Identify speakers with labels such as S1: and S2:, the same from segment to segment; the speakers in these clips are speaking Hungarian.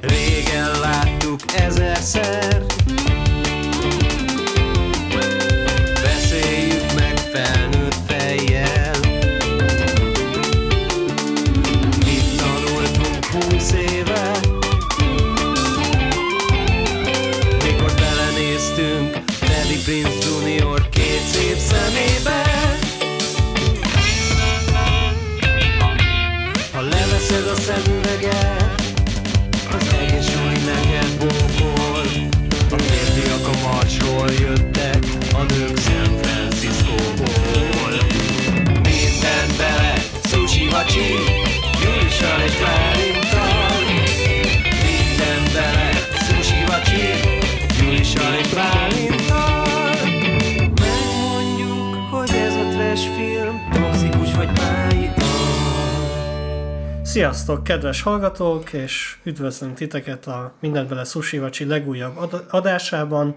S1: Régen láttuk ezerszer
S2: Sziasztok, kedves hallgatók, és üdvözlünk titeket a Mindent bele Sushi Vacsi legújabb ad- adásában,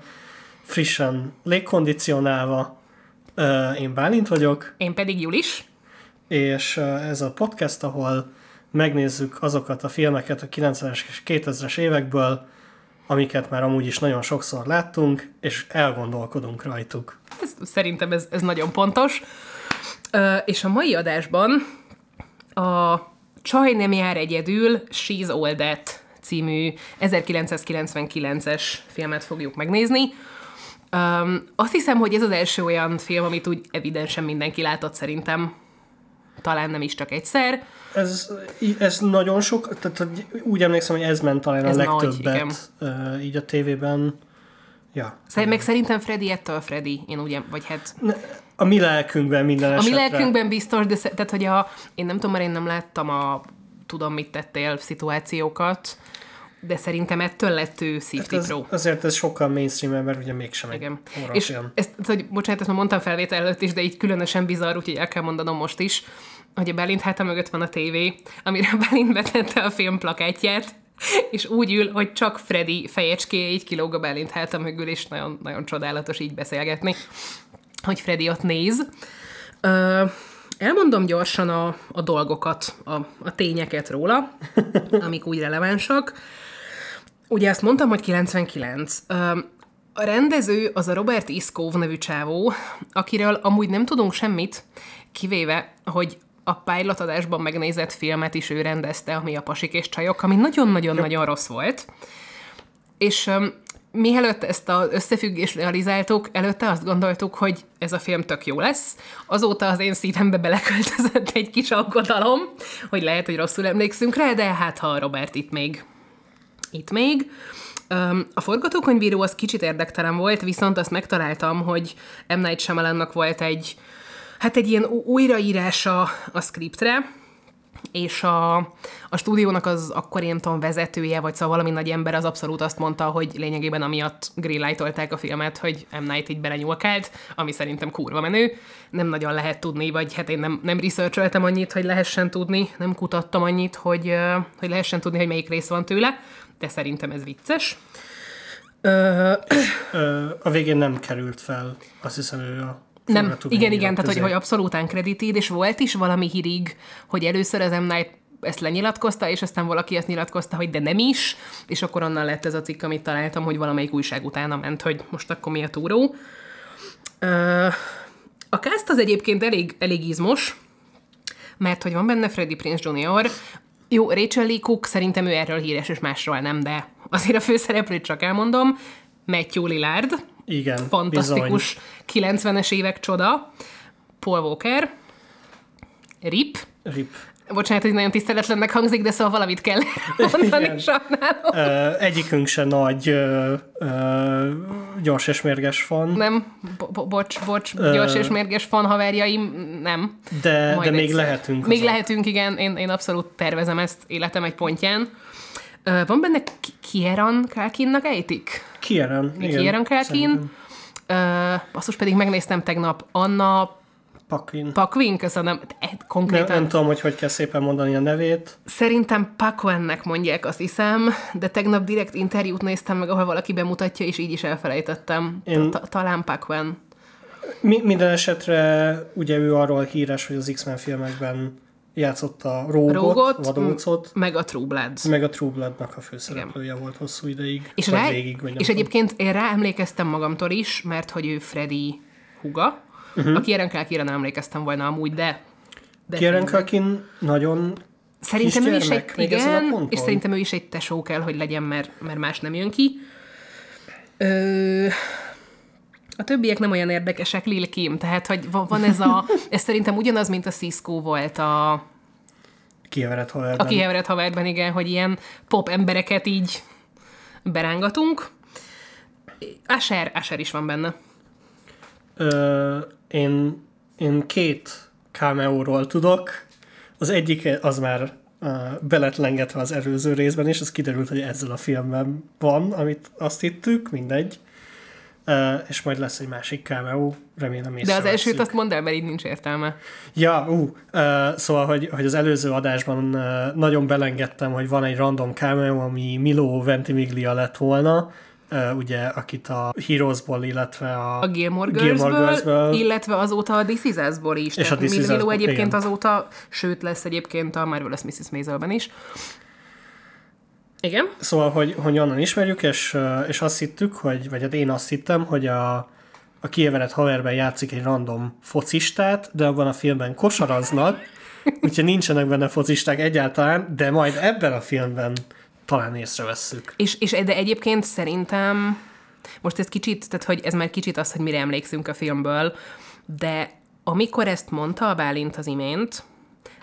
S2: frissen légkondicionálva. Én Bálint vagyok,
S3: Én pedig Julis.
S2: és ez a podcast, ahol megnézzük azokat a filmeket a 90-es és 2000-es évekből, amiket már amúgy is nagyon sokszor láttunk, és elgondolkodunk rajtuk.
S3: Ez, szerintem ez, ez nagyon pontos. És a mai adásban a Csaj nem jár egyedül, She's All That című 1999-es filmet fogjuk megnézni. Um, azt hiszem, hogy ez az első olyan film, amit úgy evidensen mindenki látott szerintem. Talán nem is csak egyszer.
S2: Ez, ez nagyon sok, tehát úgy emlékszem, hogy ez ment talán
S3: Ez
S2: a
S3: nagy,
S2: legtöbbet ö, így a tévében. Ja.
S3: Meg szerintem Freddy ettől Freddy, én úgy, em- vagy hát
S2: A mi lelkünkben minden
S3: A mi
S2: esetre.
S3: lelkünkben biztos, de tehát, hogy a, én nem tudom, mert én nem láttam a tudom, mit tettél szituációkat, de szerintem ettől lett ő
S2: Hát ez,
S3: szívtipró.
S2: azért ez sokkal mainstream mert ugye mégsem egy
S3: Igen. És
S2: horrorfilm.
S3: ezt, hogy, bocsánat, ezt már mondtam felvétel előtt is, de így különösen bizarr, úgyhogy el kell mondanom most is, hogy a Belint háta mögött van a tévé, amire a Belint betette a film plakátját, és úgy ül, hogy csak Freddy fejecskéje így kilóg a Belint háta mögül, és nagyon, nagyon csodálatos így beszélgetni, hogy Freddy ott néz. Ö, elmondom gyorsan a, a dolgokat, a, a tényeket róla, amik úgy relevánsak. Ugye azt mondtam, hogy 99. Ö, A rendező az a Robert Iskov nevű csávó, akiről amúgy nem tudunk semmit, kivéve, hogy a pilot adásban megnézett filmet is ő rendezte, ami a Pasik és Csajok, ami nagyon-nagyon-nagyon rossz volt. És um, mielőtt ezt az összefüggést realizáltuk, előtte azt gondoltuk, hogy ez a film tök jó lesz. Azóta az én szívembe beleköltözött egy kis aggodalom, hogy lehet, hogy rosszul emlékszünk rá, de hát ha Robert itt még itt még. A forgatókönyvíró az kicsit érdektelen volt, viszont azt megtaláltam, hogy M. Night Shyamalannak volt egy, hát egy ilyen újraírása a scriptre, és a, a stúdiónak az akkor én tudom, vezetője, vagy szóval valami nagy ember az abszolút azt mondta, hogy lényegében amiatt greenlightolták a filmet, hogy M. Night így belenyúlkált, ami szerintem kurva menő. Nem nagyon lehet tudni, vagy hát én nem, nem researcholtam annyit, hogy lehessen tudni, nem kutattam annyit, hogy, hogy lehessen tudni, hogy melyik rész van tőle, de szerintem ez vicces. Ö,
S2: Ö, a végén nem került fel, azt hiszem ő a
S3: nem, igen, igen, tehát hogy, hogy abszolút uncredited, és volt is valami hírig, hogy először az M. Night ezt lenyilatkozta, és aztán valaki ezt nyilatkozta, hogy de nem is, és akkor onnan lett ez a cikk, amit találtam, hogy valamelyik újság utána ment, hogy most akkor mi a túró. A cast az egyébként elég, elég izmos, mert hogy van benne Freddie Prince Jr., jó, Rachel Lee Cook, szerintem ő erről híres, és másról nem, de azért a főszereplőt csak elmondom. Matthew Lillard,
S2: Igen,
S3: fantasztikus 90-es évek csoda, Paul Walker, Rip,
S2: bizony. Rip.
S3: bocsánat, hogy nagyon tiszteletlennek hangzik, de szóval valamit kell mondani,
S2: Igen.
S3: sajnálom.
S2: Ö, egyikünk se nagy ö, ö, gyors és mérges fan,
S3: Nem, bo- bo- bocs, bocs, gyors és mérges fan haverjaim, nem.
S2: de, de még
S3: egyszer.
S2: lehetünk.
S3: Még
S2: azok.
S3: lehetünk, igen, én, én abszolút tervezem ezt életem egy pontján. Ö, van benne Ki- Kieran Kalkinnak ejtik?
S2: Kieran.
S3: Kieran Kalkin. Basszus pedig megnéztem tegnap Anna
S2: Paquin.
S3: Pakvin, köszönöm, e-
S2: Nem,
S3: konkrétan.
S2: nem tudom, hogy hogy kell szépen mondani a nevét.
S3: Szerintem Paquennek mondják, azt hiszem, de tegnap direkt interjút néztem meg, ahol valaki bemutatja, és így is elfelejtettem.
S2: Én-
S3: Ta- Talán Paquen.
S2: Mi, minden esetre ugye ő arról híres, hogy az X-Men filmekben játszott a Rógot,
S3: Rógot,
S2: Vadócot,
S3: meg a True Bloods.
S2: meg a True Blood-nak a főszereplője volt hosszú ideig.
S3: És,
S2: vagy
S3: rá,
S2: végig, vagy nem
S3: és
S2: tudom.
S3: egyébként én rá emlékeztem magamtól is, mert hogy ő Freddy huga, uh-huh. aki Aaron Clarkére nem emlékeztem volna amúgy, de... de
S2: Kieran Culkin nagyon
S3: Szerintem ő is egy, igen, és szerintem ő is egy tesó kell, hogy legyen, mert, mert más nem jön ki. Ö, a többiek nem olyan érdekesek, Lil Kim, tehát, hogy va- van ez a, ez szerintem ugyanaz, mint a Cisco volt a,
S2: kieveredett haverben.
S3: a kiheverett haverben, igen, hogy ilyen pop embereket így berángatunk. Asher, Asher is van benne.
S2: Ö, én, én két cameo-ról tudok. Az egyik az már uh, beletlengetve az előző részben, és az kiderült, hogy ezzel a filmben van, amit azt hittük, mindegy. Uh, és majd lesz egy másik cameo, remélem
S3: De az elsőt azt mondd el, mert így nincs értelme.
S2: Ja, ú, uh, szóval, hogy, hogy az előző adásban uh, nagyon belengedtem, hogy van egy random cameo, ami Milo Ventimiglia lett volna, uh, ugye, akit a Heroesból, illetve a,
S3: A Gilmore
S2: Gilmore
S3: Girls-ből, illetve azóta a This Is Us-ból is.
S2: És a This Is
S3: Milo egyébként
S2: igen.
S3: azóta, sőt lesz egyébként a Marvelous Mrs. Maisel-ben is. Igen?
S2: Szóval, hogy, hogy onnan ismerjük, és, és azt hittük, hogy, vagy hát én azt hittem, hogy a, a kieveredett haverben játszik egy random focistát, de abban a filmben kosaraznak, úgyhogy nincsenek benne focisták egyáltalán, de majd ebben a filmben talán észrevesszük.
S3: És, és de egyébként szerintem, most ez kicsit, tehát hogy ez már kicsit az, hogy mire emlékszünk a filmből, de amikor ezt mondta a Bálint az imént,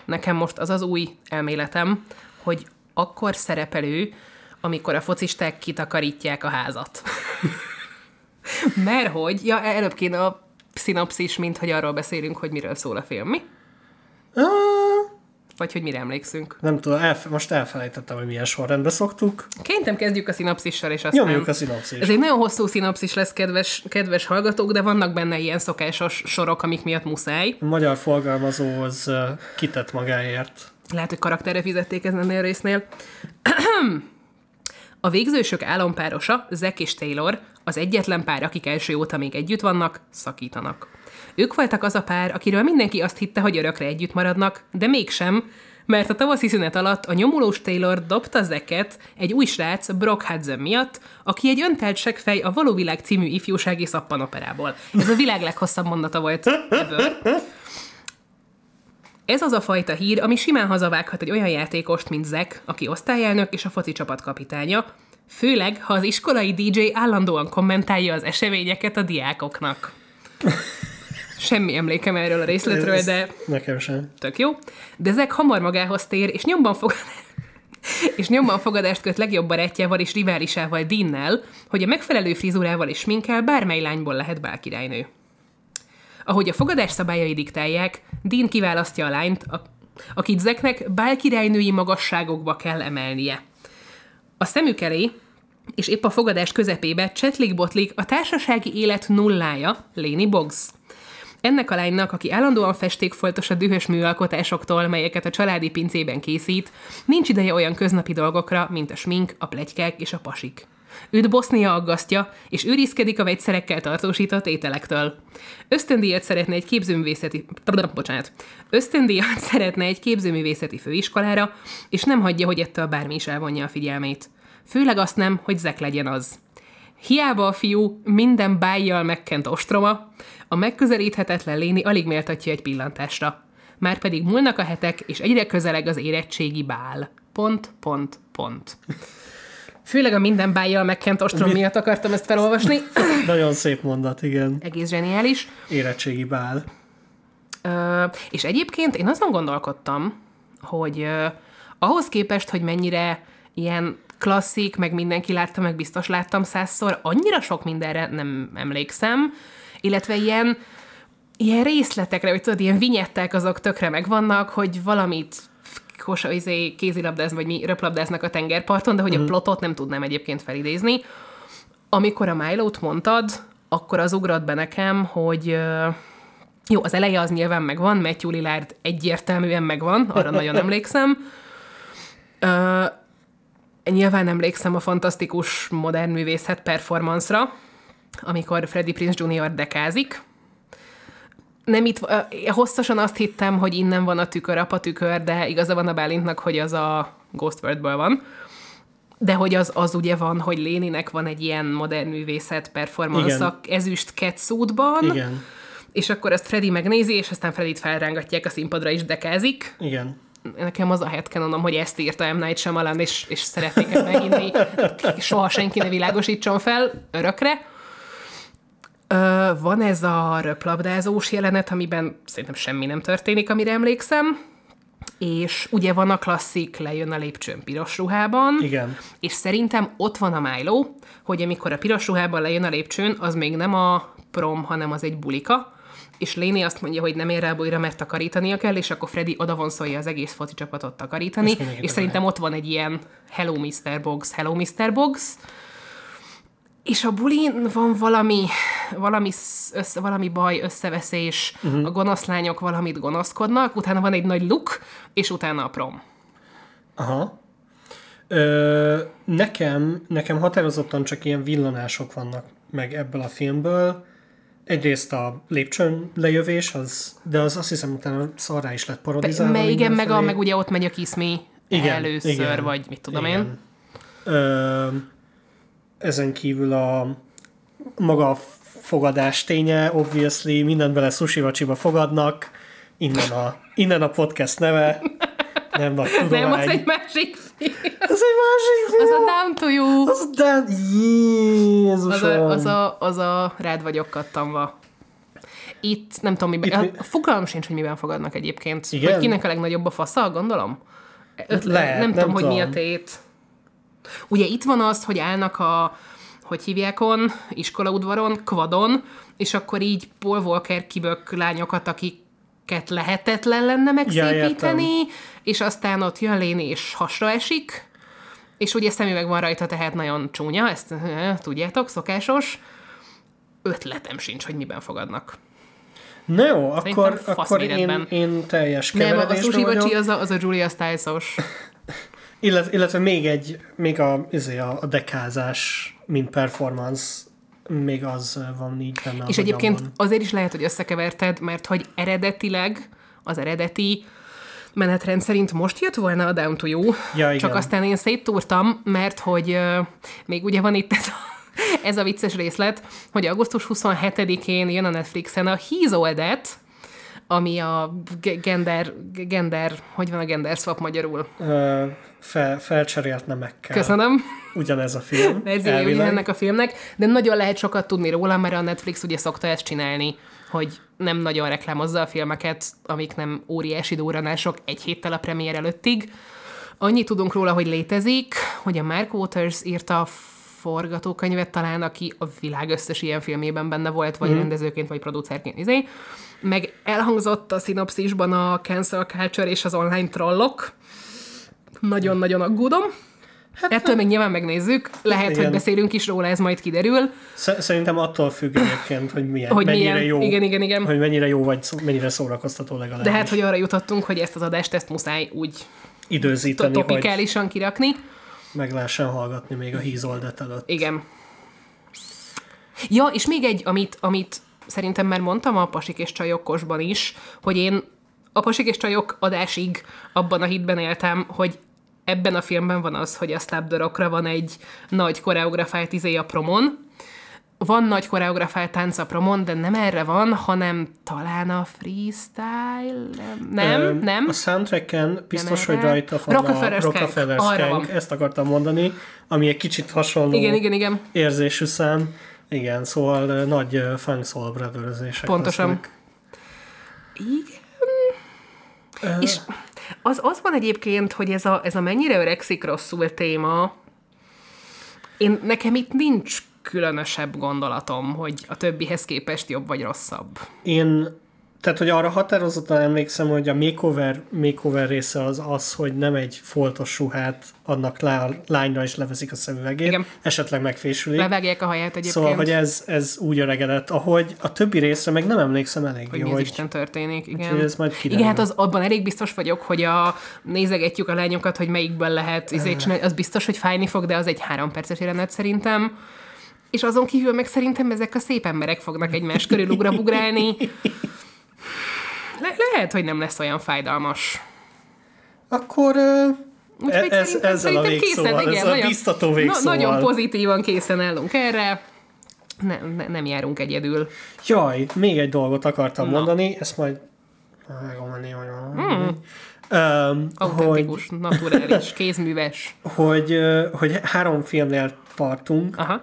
S3: nekem most az az új elméletem, hogy akkor szerepelő, amikor a focisták kitakarítják a házat. Mert hogy, ja, előbb kéne a szinopszis, mint hogy arról beszélünk, hogy miről szól a film, mi? Vagy hogy mire emlékszünk.
S2: nem tudom, elfe- most elfelejtettem, hogy milyen sorrendben szoktuk.
S3: Kénytem kezdjük a szinopszissal, és aztán...
S2: Nyomjuk a szinopszist.
S3: Ez egy nagyon hosszú szinopszis lesz, kedves, kedves hallgatók, de vannak benne ilyen szokásos sorok, amik miatt muszáj.
S2: A magyar forgalmazó az kitett magáért.
S3: Lehet, hogy karakterre fizették ezen a résznél. A végzősök álompárosa, Zack és Taylor, az egyetlen pár, akik első óta még együtt vannak, szakítanak. Ők voltak az a pár, akiről mindenki azt hitte, hogy örökre együtt maradnak, de mégsem, mert a tavaszi szünet alatt a nyomulós Taylor dobta Zacket egy új srác Brock Hudson miatt, aki egy öntelt seggfej a Való Világ című ifjúsági szappanoperából. Ez a világ leghosszabb mondata volt ever. Ez az a fajta hír, ami simán hazavághat egy olyan játékost, mint Zek, aki osztályelnök és a foci csapat kapitánya, főleg, ha az iskolai DJ állandóan kommentálja az eseményeket a diákoknak. Semmi emlékem erről a részletről,
S2: Ez
S3: de
S2: Nekem sem.
S3: tök jó. De Zek hamar magához tér, és nyomban fog... és nyomban fogadást köt legjobb barátjával és riválisával Deannel, hogy a megfelelő frizurával és sminkkel bármely lányból lehet bálkirálynő. Ahogy a fogadás szabályai diktálják, Dean kiválasztja a lányt, a, akit Zeknek bálkirálynői magasságokba kell emelnie. A szemük elé, és épp a fogadás közepébe csetlik-botlik a társasági élet nullája, Léni Boggs. Ennek a lánynak, aki állandóan festékfoltos a dühös műalkotásoktól, melyeket a családi pincében készít, nincs ideje olyan köznapi dolgokra, mint a smink, a plegykák és a pasik. Őt Bosznia aggasztja, és őrizkedik a vegyszerekkel tartósított ételektől. Ösztöndíjat szeretne egy képzőművészeti... Bocsánat. Ösztöndíjat szeretne egy képzőművészeti főiskolára, és nem hagyja, hogy ettől bármi is elvonja a figyelmét. Főleg azt nem, hogy Zek legyen az. Hiába a fiú minden bájjal megkent ostroma, a megközelíthetetlen léni alig méltatja egy pillantásra. Márpedig múlnak a hetek, és egyre közeleg az érettségi bál. Pont, pont, pont. Főleg a minden bájjal megkent ostrom miatt akartam ezt felolvasni.
S2: Nagyon szép mondat, igen.
S3: Egész zseniális.
S2: Érettségi bál.
S3: Ö, és egyébként én azon gondolkodtam, hogy ö, ahhoz képest, hogy mennyire ilyen klasszik, meg mindenki látta, meg biztos láttam százszor, annyira sok mindenre nem emlékszem, illetve ilyen, ilyen részletekre, hogy tudod, ilyen vinyettek azok tökre megvannak, hogy valamit kosa, izé, kézilabdáz, vagy mi röplabdáznak a tengerparton, de hogy a plotot nem tudnám egyébként felidézni. Amikor a Milo-t mondtad, akkor az ugrott be nekem, hogy jó, az eleje az nyilván megvan, Matthew Lillard egyértelműen megvan, arra nagyon emlékszem. Ö, nyilván emlékszem a fantasztikus modern művészet performance-ra, amikor Freddie Prinze Jr. dekázik. Nem itt, hosszasan azt hittem, hogy innen van a tükör, apa tükör, de igaza van a Bálintnak, hogy az a Ghost Worldből van. De hogy az, az ugye van, hogy Léninek van egy ilyen modern művészet performance ezüst catsuitban,
S2: Igen.
S3: és akkor ezt Freddy megnézi, és aztán Freddyt felrángatják a színpadra, és dekázik.
S2: Igen.
S3: Nekem az a headcanonom, hogy ezt írta M. Night Shyamalan, és, és szeretnék ezt megírni. Soha senki ne világosítson fel, örökre. Ö, van ez a röplabdázós jelenet, amiben szerintem semmi nem történik, amire emlékszem. És ugye van a klasszik, lejön a lépcsőn piros ruhában.
S2: Igen.
S3: És szerintem ott van a Milo, hogy amikor a piros ruhában lejön a lépcsőn, az még nem a prom, hanem az egy bulika, és Léni azt mondja, hogy nem ér rá újra, mert takarítania kell, és akkor Freddy odavonszolja az egész foci csapatot takarítani,
S2: És
S3: és, szerintem ott van egy ilyen Hello Mr. Boggs, Hello Mr. Boggs, és a bulin van valami, valami, sz- össze, valami baj, összeveszés, uh-huh. a gonosz lányok valamit gonoszkodnak, utána van egy nagy luk, és utána a prom.
S2: Aha. Ö, nekem, nekem határozottan csak ilyen villanások vannak meg ebből a filmből. Egyrészt a lépcsőn lejövés, az, de az azt hiszem utána szarrá is lett parodizálva.
S3: Me, igen, meg, a, meg ugye ott megy a kiszmi
S2: Igen,
S3: először,
S2: igen,
S3: vagy mit tudom
S2: igen.
S3: én.
S2: Ö, ezen kívül a maga a fogadás ténye, obviously, mindent bele sushi vacsiba fogadnak, innen a, innen a podcast neve, nem nagy tudomány.
S3: Nem, az egy másik film.
S2: az egy másik film.
S3: Az a Down to You.
S2: Az de
S3: Az
S2: Jézusom.
S3: a, az, a, az a rád vagyok kattanva. Itt nem tudom, miben,
S2: Itt mi-
S3: a fogalmam sincs, hogy miben fogadnak egyébként.
S2: Igen?
S3: Hogy kinek a legnagyobb a fasza, gondolom? Ötlet,
S2: Lehet,
S3: nem,
S2: nem
S3: tudom, hogy mi a tét. Ugye itt van az, hogy állnak a, hogy hívják on, iskolaudvaron, kvadon, és akkor így Paul Walker kibök lányokat, akiket lehetetlen lenne megszépíteni, és aztán ott jön Léni, és hasra esik, és ugye szemüveg van rajta, tehát nagyon csúnya, ezt eh, tudjátok, szokásos. Ötletem sincs, hogy miben fogadnak.
S2: Na jó, akkor, akkor én, én teljes
S3: Nem, a
S2: keveredésben
S3: sushi
S2: vagyok.
S3: az a, az a Julia Stiles-os.
S2: Illetve, illetve még egy, még a, izé, a, a dekázás, mint performance, még az van így benne.
S3: És egyébként
S2: agyamban.
S3: azért is lehet, hogy összekeverted, mert hogy eredetileg az eredeti menetrend szerint most jött volna a Down to You,
S2: Ja, igen.
S3: csak aztán én széttúrtam, mert hogy uh, még ugye van itt ez a, ez a vicces részlet, hogy augusztus 27-én jön a Netflixen a That, ami a ge- gender, gender, hogy van a gender swap magyarul?
S2: Ö, fel, felcserélt nemekkel.
S3: Köszönöm.
S2: Ugyanez a film.
S3: Ez ugye ennek a filmnek, de nagyon lehet sokat tudni róla, mert a Netflix ugye szokta ezt csinálni, hogy nem nagyon reklámozza a filmeket, amik nem óriási durranások egy héttel a premier előttig. Annyit tudunk róla, hogy létezik, hogy a Mark Waters írta a forgatókönyvet talán, aki a világ összes ilyen filmében benne volt, vagy mm. rendezőként, vagy producerként. Izé. Meg elhangzott a szinopszisban a cancel culture és az online trollok. Nagyon-nagyon aggódom. Hát, Ettől még nyilván megnézzük. Lehet,
S2: Igen.
S3: hogy beszélünk is róla, ez majd kiderül.
S2: Sz- Szerintem attól függ egyébként, hogy milyen,
S3: Hogy
S2: mennyire
S3: milyen.
S2: jó.
S3: Igen, igen, igen.
S2: Hogy mennyire jó, vagy mennyire szórakoztató legalábbis.
S3: De hát, hogy arra jutottunk, hogy ezt az adást ezt muszáj úgy
S2: Időzíteni, hogy
S3: topikálisan kirakni.
S2: meg lehessen hallgatni még a hízoldat előtt.
S3: Igen. Ja, és még egy, amit, amit szerintem már mondtam a Pasik és Csajokkosban is, hogy én a Pasik és Csajok adásig abban a hitben éltem, hogy ebben a filmben van az, hogy a Stabdorokra van egy nagy koreografált izé a promon, van nagy koreografált tánc a promon, de nem erre van, hanem talán a freestyle, nem,
S2: Ö,
S3: nem.
S2: A soundtracken biztos,
S3: Nem
S2: hogy rajta van
S3: Rockefeller
S2: a
S3: Skank.
S2: Rockefeller
S3: Arra
S2: Skank,
S3: van.
S2: ezt akartam mondani, ami egy kicsit hasonló
S3: Igen, igen, igen.
S2: érzésű szám. Igen, szóval nagy Funk Soul brothers
S3: Pontosan.
S2: lesznek.
S3: Igen. És az, az van egyébként, hogy ez a, ez a mennyire öregszik rosszul téma, én, nekem itt nincs különösebb gondolatom, hogy a többihez képest jobb vagy rosszabb.
S2: Én, tehát, hogy arra határozottan emlékszem, hogy a makeover, makeover része az az, hogy nem egy foltos ruhát adnak le a lányra, és leveszik a szemüvegét,
S3: Igen.
S2: esetleg megfésülik.
S3: Levágják a haját egyébként,
S2: Szóval, hogy ez, ez úgy öregedett, ahogy a többi részre meg nem emlékszem elég
S3: hogy
S2: jó,
S3: mi
S2: hogy
S3: Isten történik. Igen.
S2: Úgyhogy ez majd kiderül.
S3: igen, hát az, abban elég biztos vagyok, hogy a nézegetjük a lányokat, hogy melyikből lehet izét csinálni, az biztos, hogy fájni fog, de az egy három perces jelenet szerintem. És azon kívül meg szerintem ezek a szép emberek fognak egymás körül ugrabugrálni. Le- lehet, hogy nem lesz olyan fájdalmas.
S2: Akkor
S3: Úgyhogy
S2: ez,
S3: szerintem-
S2: ezzel a végszóval, ez a
S3: nagyon-
S2: biztató végszóval.
S3: nagyon pozitívan készen állunk erre. Nem, ne, nem járunk egyedül.
S2: Jaj, még egy dolgot akartam
S3: Na.
S2: mondani, ezt majd megomlani, vagy hmm. um, hogy,
S3: naturális, kézműves.
S2: hogy, hogy három filmnél tartunk,
S3: Aha.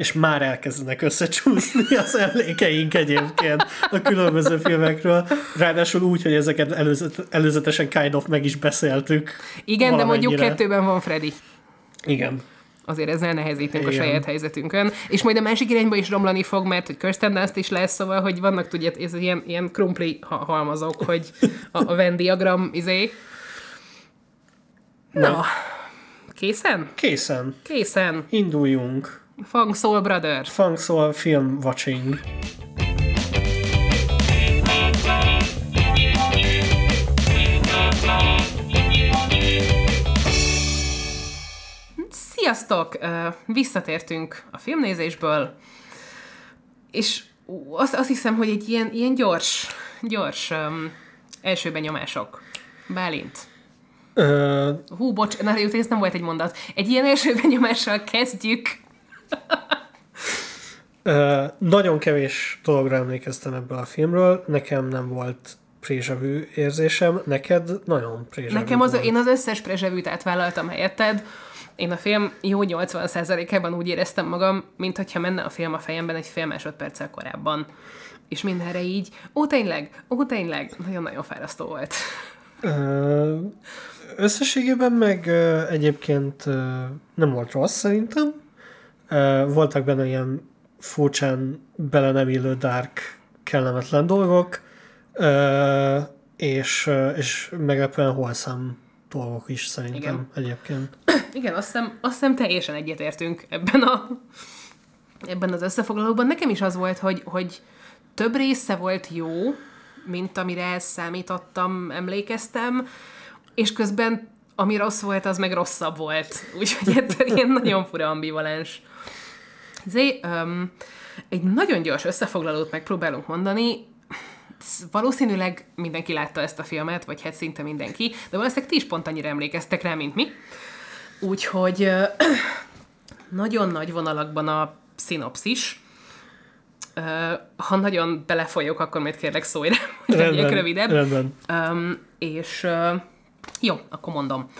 S2: És már elkezdenek összecsúszni az emlékeink egyébként a különböző filmekről. Ráadásul úgy, hogy ezeket előzet, előzetesen kind of meg is beszéltük.
S3: Igen, de mondjuk kettőben van Freddy.
S2: Igen.
S3: Azért ezzel nehezítünk a
S2: Igen.
S3: saját helyzetünkön. És majd a másik irányba is romlani fog, mert hogy Kirsten Dunst is lesz, szóval, hogy vannak, tudja, ez ilyen, ilyen krumpli ha- halmazok, hogy a, a Venn diagram izé. Na, készen?
S2: Készen.
S3: Készen.
S2: Induljunk.
S3: Fang Soul Brothers.
S2: Funk Soul Film Watching.
S3: Sziasztok! Visszatértünk a filmnézésből, és azt, azt hiszem, hogy egy ilyen, ilyen gyors, gyors um, első benyomások. Bálint.
S2: Ö,
S3: Hú, bocs, na, jó, ez nem volt egy mondat. Egy ilyen első benyomással kezdjük.
S2: Nagyon kevés dologra emlékeztem ebből a filmről, nekem nem volt prézsavű érzésem, neked nagyon prézsavű
S3: Nekem az,
S2: volt.
S3: én az összes prezsevűt átvállaltam helyetted. Én a film jó 80%-ában úgy éreztem magam, mint hogyha menne a film a fejemben egy fél másodperccel korábban. És mindenre így, ó tényleg, ó tényleg, nagyon-nagyon fárasztó volt.
S2: Összességében meg egyébként nem volt rossz szerintem. Voltak benne ilyen furcsán bele nem illő dark, kellemetlen dolgok, és, és meglepően holszám dolgok is szerintem
S3: Igen.
S2: egyébként.
S3: Igen, azt hiszem, azt hiszem teljesen egyetértünk ebben a ebben az összefoglalóban. Nekem is az volt, hogy, hogy több része volt jó, mint amire számítottam, emlékeztem, és közben ami rossz volt, az meg rosszabb volt. Úgyhogy ettől ilyen nagyon fura ambivalens. Zé, um, egy nagyon gyors összefoglalót megpróbálunk mondani. Valószínűleg mindenki látta ezt a filmet, vagy hát szinte mindenki, de valószínűleg ti is pont annyira emlékeztek rá, mint mi. Úgyhogy ö, nagyon nagy vonalakban a szinopszis. Ö, Ha nagyon belefolyok, akkor majd kérlek szólj hogy legyek rövidebb.
S2: rendben.
S3: Um, és uh, jó, akkor mondom.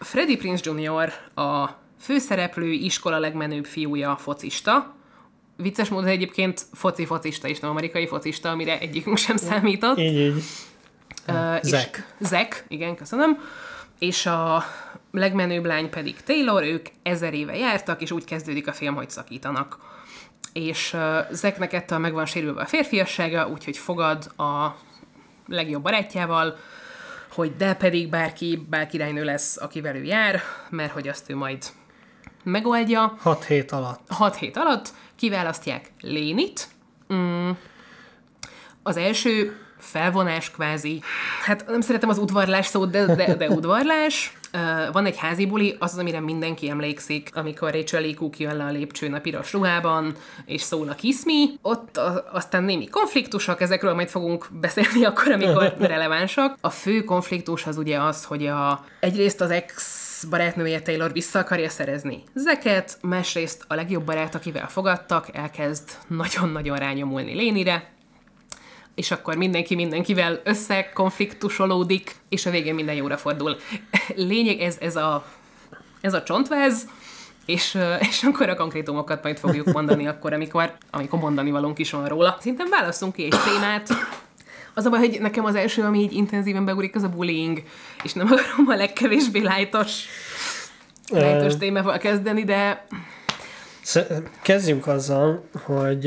S3: Freddie Prince Jr. a főszereplő iskola legmenőbb fiúja, focista. Vicces módon egyébként foci focista is, nem amerikai focista, amire egyikünk sem számított.
S2: Így, így.
S3: Uh,
S2: Zack.
S3: Zack, igen, köszönöm. És a legmenőbb lány pedig Taylor, ők ezer éve jártak, és úgy kezdődik a film, hogy szakítanak. És uh, Zacknek ettől meg van sérülve a férfiassága, úgyhogy fogad a legjobb barátjával, hogy de pedig bárki, bárkirálynő lesz, akivel ő jár, mert hogy azt ő majd megoldja.
S2: Hat hét alatt.
S3: Hat hét alatt kiválasztják Lénit. Mm. Az első felvonás kvázi, hát nem szeretem az udvarlás szót, de, de, de udvarlás. Uh, van egy házi buli, az az, amire mindenki emlékszik, amikor Rachel Lee Cook jön le a lépcsőn a piros ruhában, és szól a Kiss Me. Ott a, aztán némi konfliktusok, ezekről majd fogunk beszélni akkor, amikor relevánsak. A fő konfliktus az ugye az, hogy a, egyrészt az ex barátnője Taylor vissza akarja szerezni Zeket, másrészt a legjobb barát, akivel fogadtak, elkezd nagyon-nagyon rányomulni Lénire, és akkor mindenki mindenkivel összekonfliktusolódik, és a végén minden jóra fordul. Lényeg, ez, ez, a, ez a csontváz, és, és akkor a konkrétumokat majd fogjuk mondani akkor, amikor, amikor mondani valónk is van róla. Szerintem válaszunk ki egy témát. Az a baj, hogy nekem az első, ami így intenzíven beugrik, az a bullying, és nem akarom a legkevésbé lájtos, lájtos témával kezdeni, de
S2: Kezdjünk azzal, hogy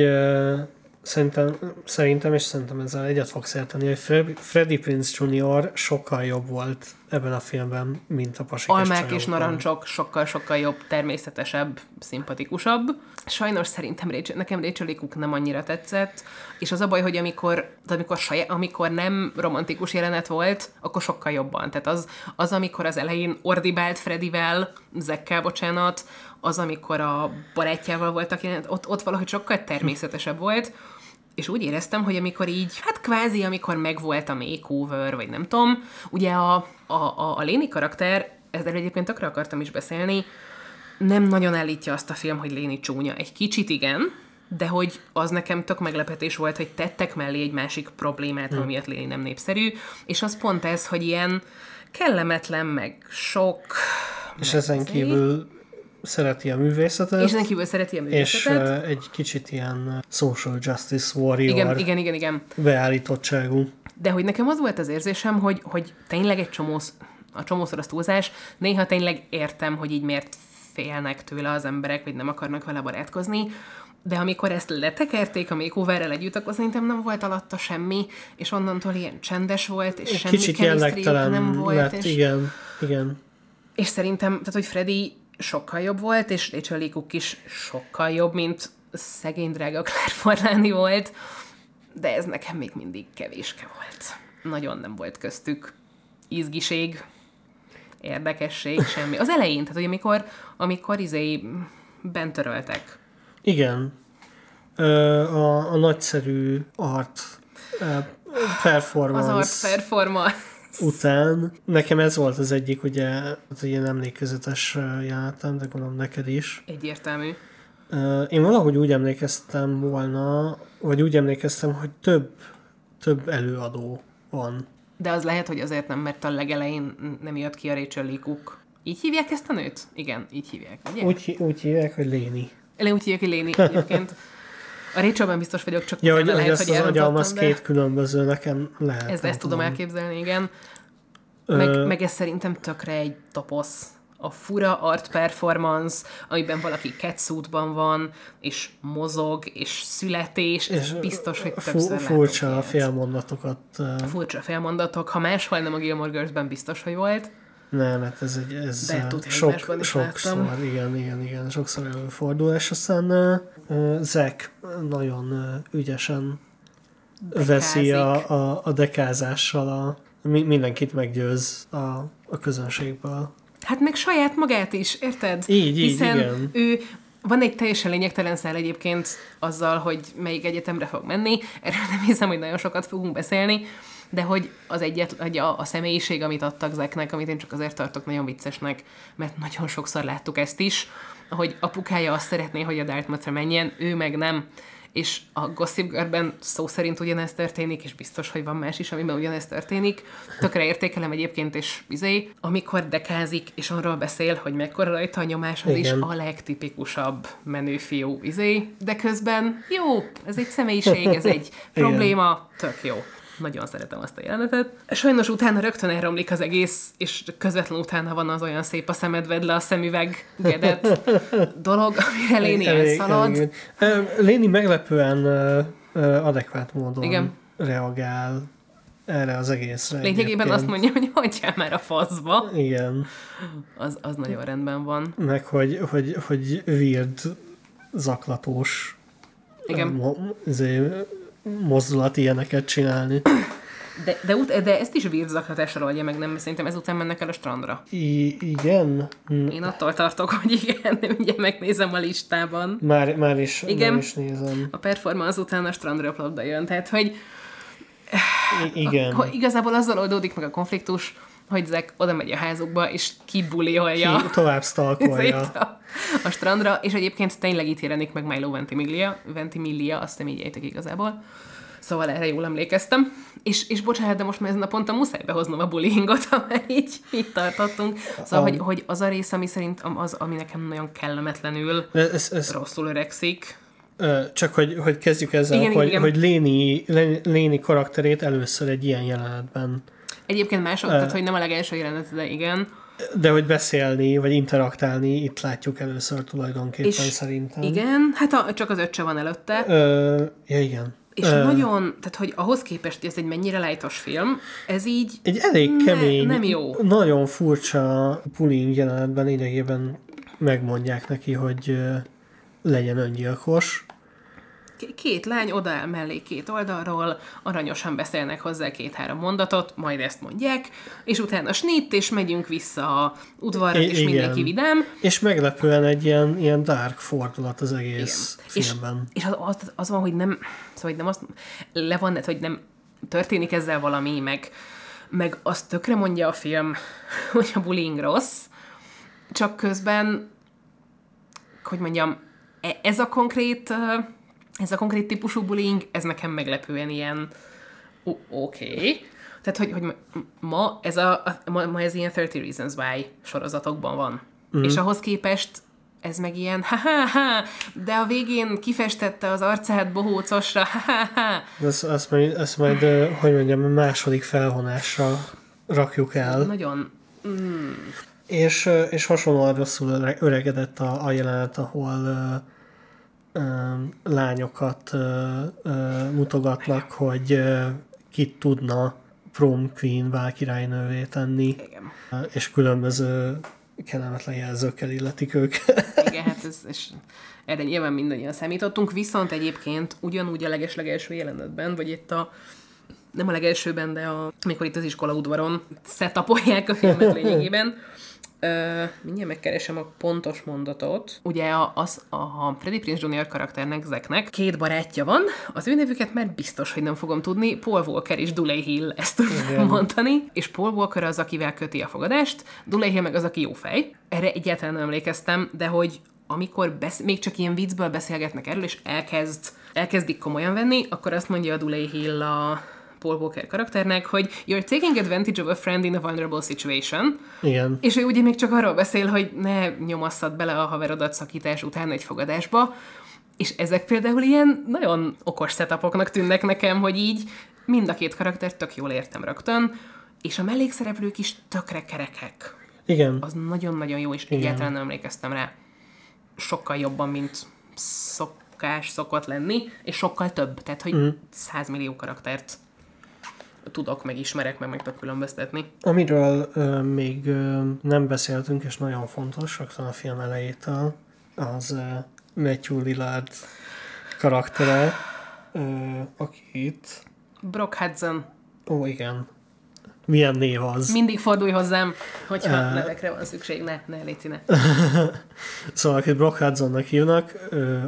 S2: szerintem, szerintem, és szerintem ezzel egyet fogsz érteni, hogy Fre- Freddie Prince Jr. sokkal jobb volt ebben a filmben, mint a pasik
S3: almák és
S2: csajokban.
S3: narancsok sokkal-sokkal jobb, természetesebb, szimpatikusabb. Sajnos szerintem Rachel, nekem Rachel Cook nem annyira tetszett, és az a baj, hogy amikor, amikor, saját, amikor nem romantikus jelenet volt, akkor sokkal jobban. Tehát az, az amikor az elején ordibált Fredivel, Zekkel, bocsánat, az, amikor a barátjával voltak jelenet, ott, ott valahogy sokkal természetesebb volt. És úgy éreztem, hogy amikor így, hát kvázi, amikor megvolt a makeover, vagy nem tudom, ugye a, a, a, a Léni karakter, ezzel egyébként tökre akartam is beszélni, nem nagyon állítja azt a film, hogy Léni csúnya. Egy kicsit igen, de hogy az nekem tök meglepetés volt, hogy tettek mellé egy másik problémát, hmm. amiatt Léni nem népszerű, és az pont ez, hogy ilyen kellemetlen, meg sok...
S2: És
S3: meg
S2: ezen kívül szereti a művészetet.
S3: És ezen kívül szereti a
S2: és
S3: művészetet.
S2: uh, egy kicsit ilyen social justice warrior
S3: igen, igen, igen, igen.
S2: beállítottságú.
S3: De hogy nekem az volt az érzésem, hogy, hogy tényleg egy csomósz, a csomószor az túlzás, néha tényleg értem, hogy így miért félnek tőle az emberek, vagy nem akarnak vele barátkozni, de amikor ezt letekerték a makeoverrel együtt, akkor szerintem nem volt alatta semmi, és onnantól ilyen csendes volt, és semmi
S2: Kicsit
S3: chemistryük
S2: jellegtelen
S3: nem volt,
S2: lett,
S3: és,
S2: igen, igen.
S3: és szerintem, tehát hogy Freddy sokkal jobb volt, és Rachel Cook is sokkal jobb, mint szegény drága Claire Forlani volt, de ez nekem még mindig kevéske volt. Nagyon nem volt köztük izgiség, érdekesség, semmi. Az elején, tehát hogy amikor, amikor izé bent töröltek.
S2: Igen. Ö, a, a nagyszerű art performance
S3: Az art performance.
S2: Után. Nekem ez volt az egyik, ugye, az ilyen emlékezetes jelenetem, de gondolom neked is.
S3: Egyértelmű.
S2: Én valahogy úgy emlékeztem volna, vagy úgy emlékeztem, hogy több, több előadó van.
S3: De az lehet, hogy azért nem, mert a legelején nem jött ki a Rachel Lee Cook. Így hívják ezt a nőt? Igen, így hívják, ugye?
S2: Úgy, úgy hívják, hogy Léni.
S3: Le úgy hívják, hogy Léni egyébként. A Rachelben biztos vagyok, csak
S2: Ja, hogy,
S3: utána
S2: hogy
S3: lehet,
S2: ezt
S3: hogy
S2: az agyalom, az
S3: de
S2: két különböző, nekem lehet.
S3: ezt,
S2: nem
S3: ezt tudom elképzelni, igen.
S2: Ö,
S3: Meg, meg ez szerintem tökre egy toposz. A fura art performance, amiben valaki catsuitban van, és mozog, és születés, és biztos, hogy
S2: fu-
S3: többször látok
S2: Furcsa a félmondatokat.
S3: Furcsa félmondatok, ha máshol nem a Gilmore Girls-ben biztos, hogy volt.
S2: Nem, hát ez egy ez sok, sokszor,
S3: láttam.
S2: igen, igen, igen, sokszor előfordul, és aztán uh, Zack nagyon uh, ügyesen veszi a, a, a dekázással a, mi, mindenkit meggyőz a, a közönségből.
S3: Hát meg saját magát is, érted?
S2: Így, így,
S3: Hiszen
S2: igen.
S3: ő van egy teljesen lényegtelen szál egyébként azzal, hogy melyik egyetemre fog menni. Erről nem hiszem, hogy nagyon sokat fogunk beszélni, de hogy az egyet, hogy a, a személyiség, amit adtak Zeknek, amit én csak azért tartok nagyon viccesnek, mert nagyon sokszor láttuk ezt is, hogy apukája azt szeretné, hogy a Dartmouthra menjen, ő meg nem. És a Gossip Girl-ben szó szerint ugyanez történik, és biztos, hogy van más is, amiben ugyanez történik. Tökre értékelem egyébként, és izé, amikor dekázik, és arról beszél, hogy mekkora rajta a nyomás, az
S2: Igen.
S3: is a legtipikusabb menőfiú izé, de közben jó, ez egy személyiség, ez egy probléma, tök jó. Nagyon szeretem azt a jelenetet. Sajnos utána rögtön elromlik az egész, és közvetlen utána van az olyan szép a szemed, vedd le a szemüveg gedet dolog, amire Léni elszalad.
S2: Léni meglepően adekvát módon
S3: Igen.
S2: reagál erre az egészre.
S3: Lényegében
S2: egyébként.
S3: azt mondja, hogy hagyjál már a faszba.
S2: Igen.
S3: Az, az nagyon rendben van.
S2: Meg hogy, hogy, hogy weird, zaklatós
S3: Igen.
S2: izé, mozdulat ilyeneket csinálni.
S3: De, de, de ezt is vírt zaklatásra oldja meg, nem? Szerintem ezután mennek el a strandra.
S2: I- igen? Hm,
S3: Én attól tartok, hogy igen, de mindjárt megnézem a listában.
S2: Már, már, is,
S3: Igen.
S2: már is nézem.
S3: A performance után a strandröplapda jön. Tehát, hogy,
S2: I- igen.
S3: hogy igazából azzal oldódik meg a konfliktus, hogy Zack oda megy a házukba, és kibuliolja
S2: Ki tovább stalkolja.
S3: a, a strandra, és egyébként tényleg itt jelenik meg Milo Ventimiglia, Ventimiglia, azt nem így ejtek igazából. Szóval erre jól emlékeztem. És, és bocsánat, de most már ezen a ponton muszáj behoznom a bullyingot, már így, így tartottunk. Szóval,
S2: Am-
S3: hogy, hogy az a rész, ami szerint az, ami nekem nagyon kellemetlenül
S2: Ez, ez,
S3: rosszul öregszik.
S2: Csak hogy, hogy kezdjük ezzel,
S3: Igen,
S2: hogy,
S3: igen.
S2: hogy Léni, Léni karakterét először egy ilyen jelenetben.
S3: Egyébként mások, tehát hogy nem a legelső jelenet, de igen.
S2: De hogy beszélni, vagy interaktálni, itt látjuk először tulajdonképpen
S3: És
S2: szerintem.
S3: Igen, hát a, csak az öccse van előtte.
S2: Ö, ja, igen.
S3: És
S2: Ö,
S3: nagyon, tehát hogy ahhoz képest, hogy ez egy mennyire lájtos film, ez így
S2: Egy elég
S3: Ne-
S2: kemény,
S3: nem jó.
S2: nagyon furcsa bullying jelenetben lényegében megmondják neki, hogy legyen öngyilkos.
S3: Két lány odaáll mellé két oldalról, aranyosan beszélnek hozzá két-három mondatot, majd ezt mondják, és utána snitt, és megyünk vissza a udvarra,
S2: I-
S3: és
S2: igen.
S3: mindenki vidám.
S2: És meglepően egy ilyen, ilyen dark fordulat az egész
S3: És,
S2: filmben.
S3: és az, az, az van, hogy nem, szóval hogy nem azt, le van, hogy nem történik ezzel valami, meg, meg azt tökre mondja a film, hogy a bullying rossz, csak közben, hogy mondjam, e- ez a konkrét, ez a konkrét típusú bullying, ez nekem meglepően ilyen oké. Okay. Tehát, hogy, hogy ma- ez, a, ma, ma ez ilyen 30 Reasons Why sorozatokban van. Mm. És ahhoz képest ez meg ilyen ha-ha-ha, de a végén kifestette az arcát bohócosra, ha-ha-ha.
S2: De Ezt, ezt, majd, ezt majd, hogy mondjam, a második felvonásra rakjuk el.
S3: Nagyon
S2: És, ö, és hasonlóan rosszul öre- öregedett a, a jelenet, ahol ö, lányokat mutogatnak, hogy kit tudna prom queen válkirálynővé tenni,
S3: Igen.
S2: és különböző kellemetlen jelzőkkel illetik őket.
S3: Igen, hát ez, és erre nyilván mindannyian számítottunk, viszont egyébként ugyanúgy a legeslegelső jelenetben, vagy itt a nem a legelsőben, de a, amikor itt az iskola udvaron setupolják a filmet lényegében. Ö, mindjárt megkeresem a pontos mondatot. Ugye a, az, a Freddie Prinze Jr. karakternek, Zeknek két barátja van, az ő nevüket már biztos, hogy nem fogom tudni, Paul Walker és Dulé Hill, ezt tudom mondani, és Paul Walker az, akivel köti a fogadást, Dulé Hill meg az, aki jó fej. Erre egyáltalán nem emlékeztem, de hogy amikor besz- még csak ilyen viccből beszélgetnek erről, és elkezd, elkezdik komolyan venni, akkor azt mondja a Dulé Hill a Paul Walker karakternek, hogy you're taking advantage of a friend in a vulnerable situation,
S2: Igen.
S3: és ő ugye még csak arról beszél, hogy ne nyomasszad bele a haverodat szakítás után egy fogadásba, és ezek például ilyen nagyon okos setupoknak tűnnek nekem, hogy így mind a két karaktert tök jól értem rögtön, és a mellékszereplők is tökre kerekek.
S2: Igen.
S3: Az nagyon-nagyon jó, és egyáltalán nem emlékeztem rá. Sokkal jobban, mint szokás szokott lenni, és sokkal több. Tehát, hogy mm. 100 millió karaktert tudok, meg ismerek, meg meg tudok különböztetni.
S2: Amiről ö, még ö, nem beszéltünk, és nagyon fontos, rögtön a film elejétől, az ö, Matthew Lillard karaktere, ö, akit...
S3: Brock Hudson.
S2: Ó, igen. Milyen név az?
S3: Mindig fordulj hozzám, hogyha uh, nevekre van szükség. Ne, ne, légy ne.
S2: Szóval, akit Brock Hudsonnak hívnak,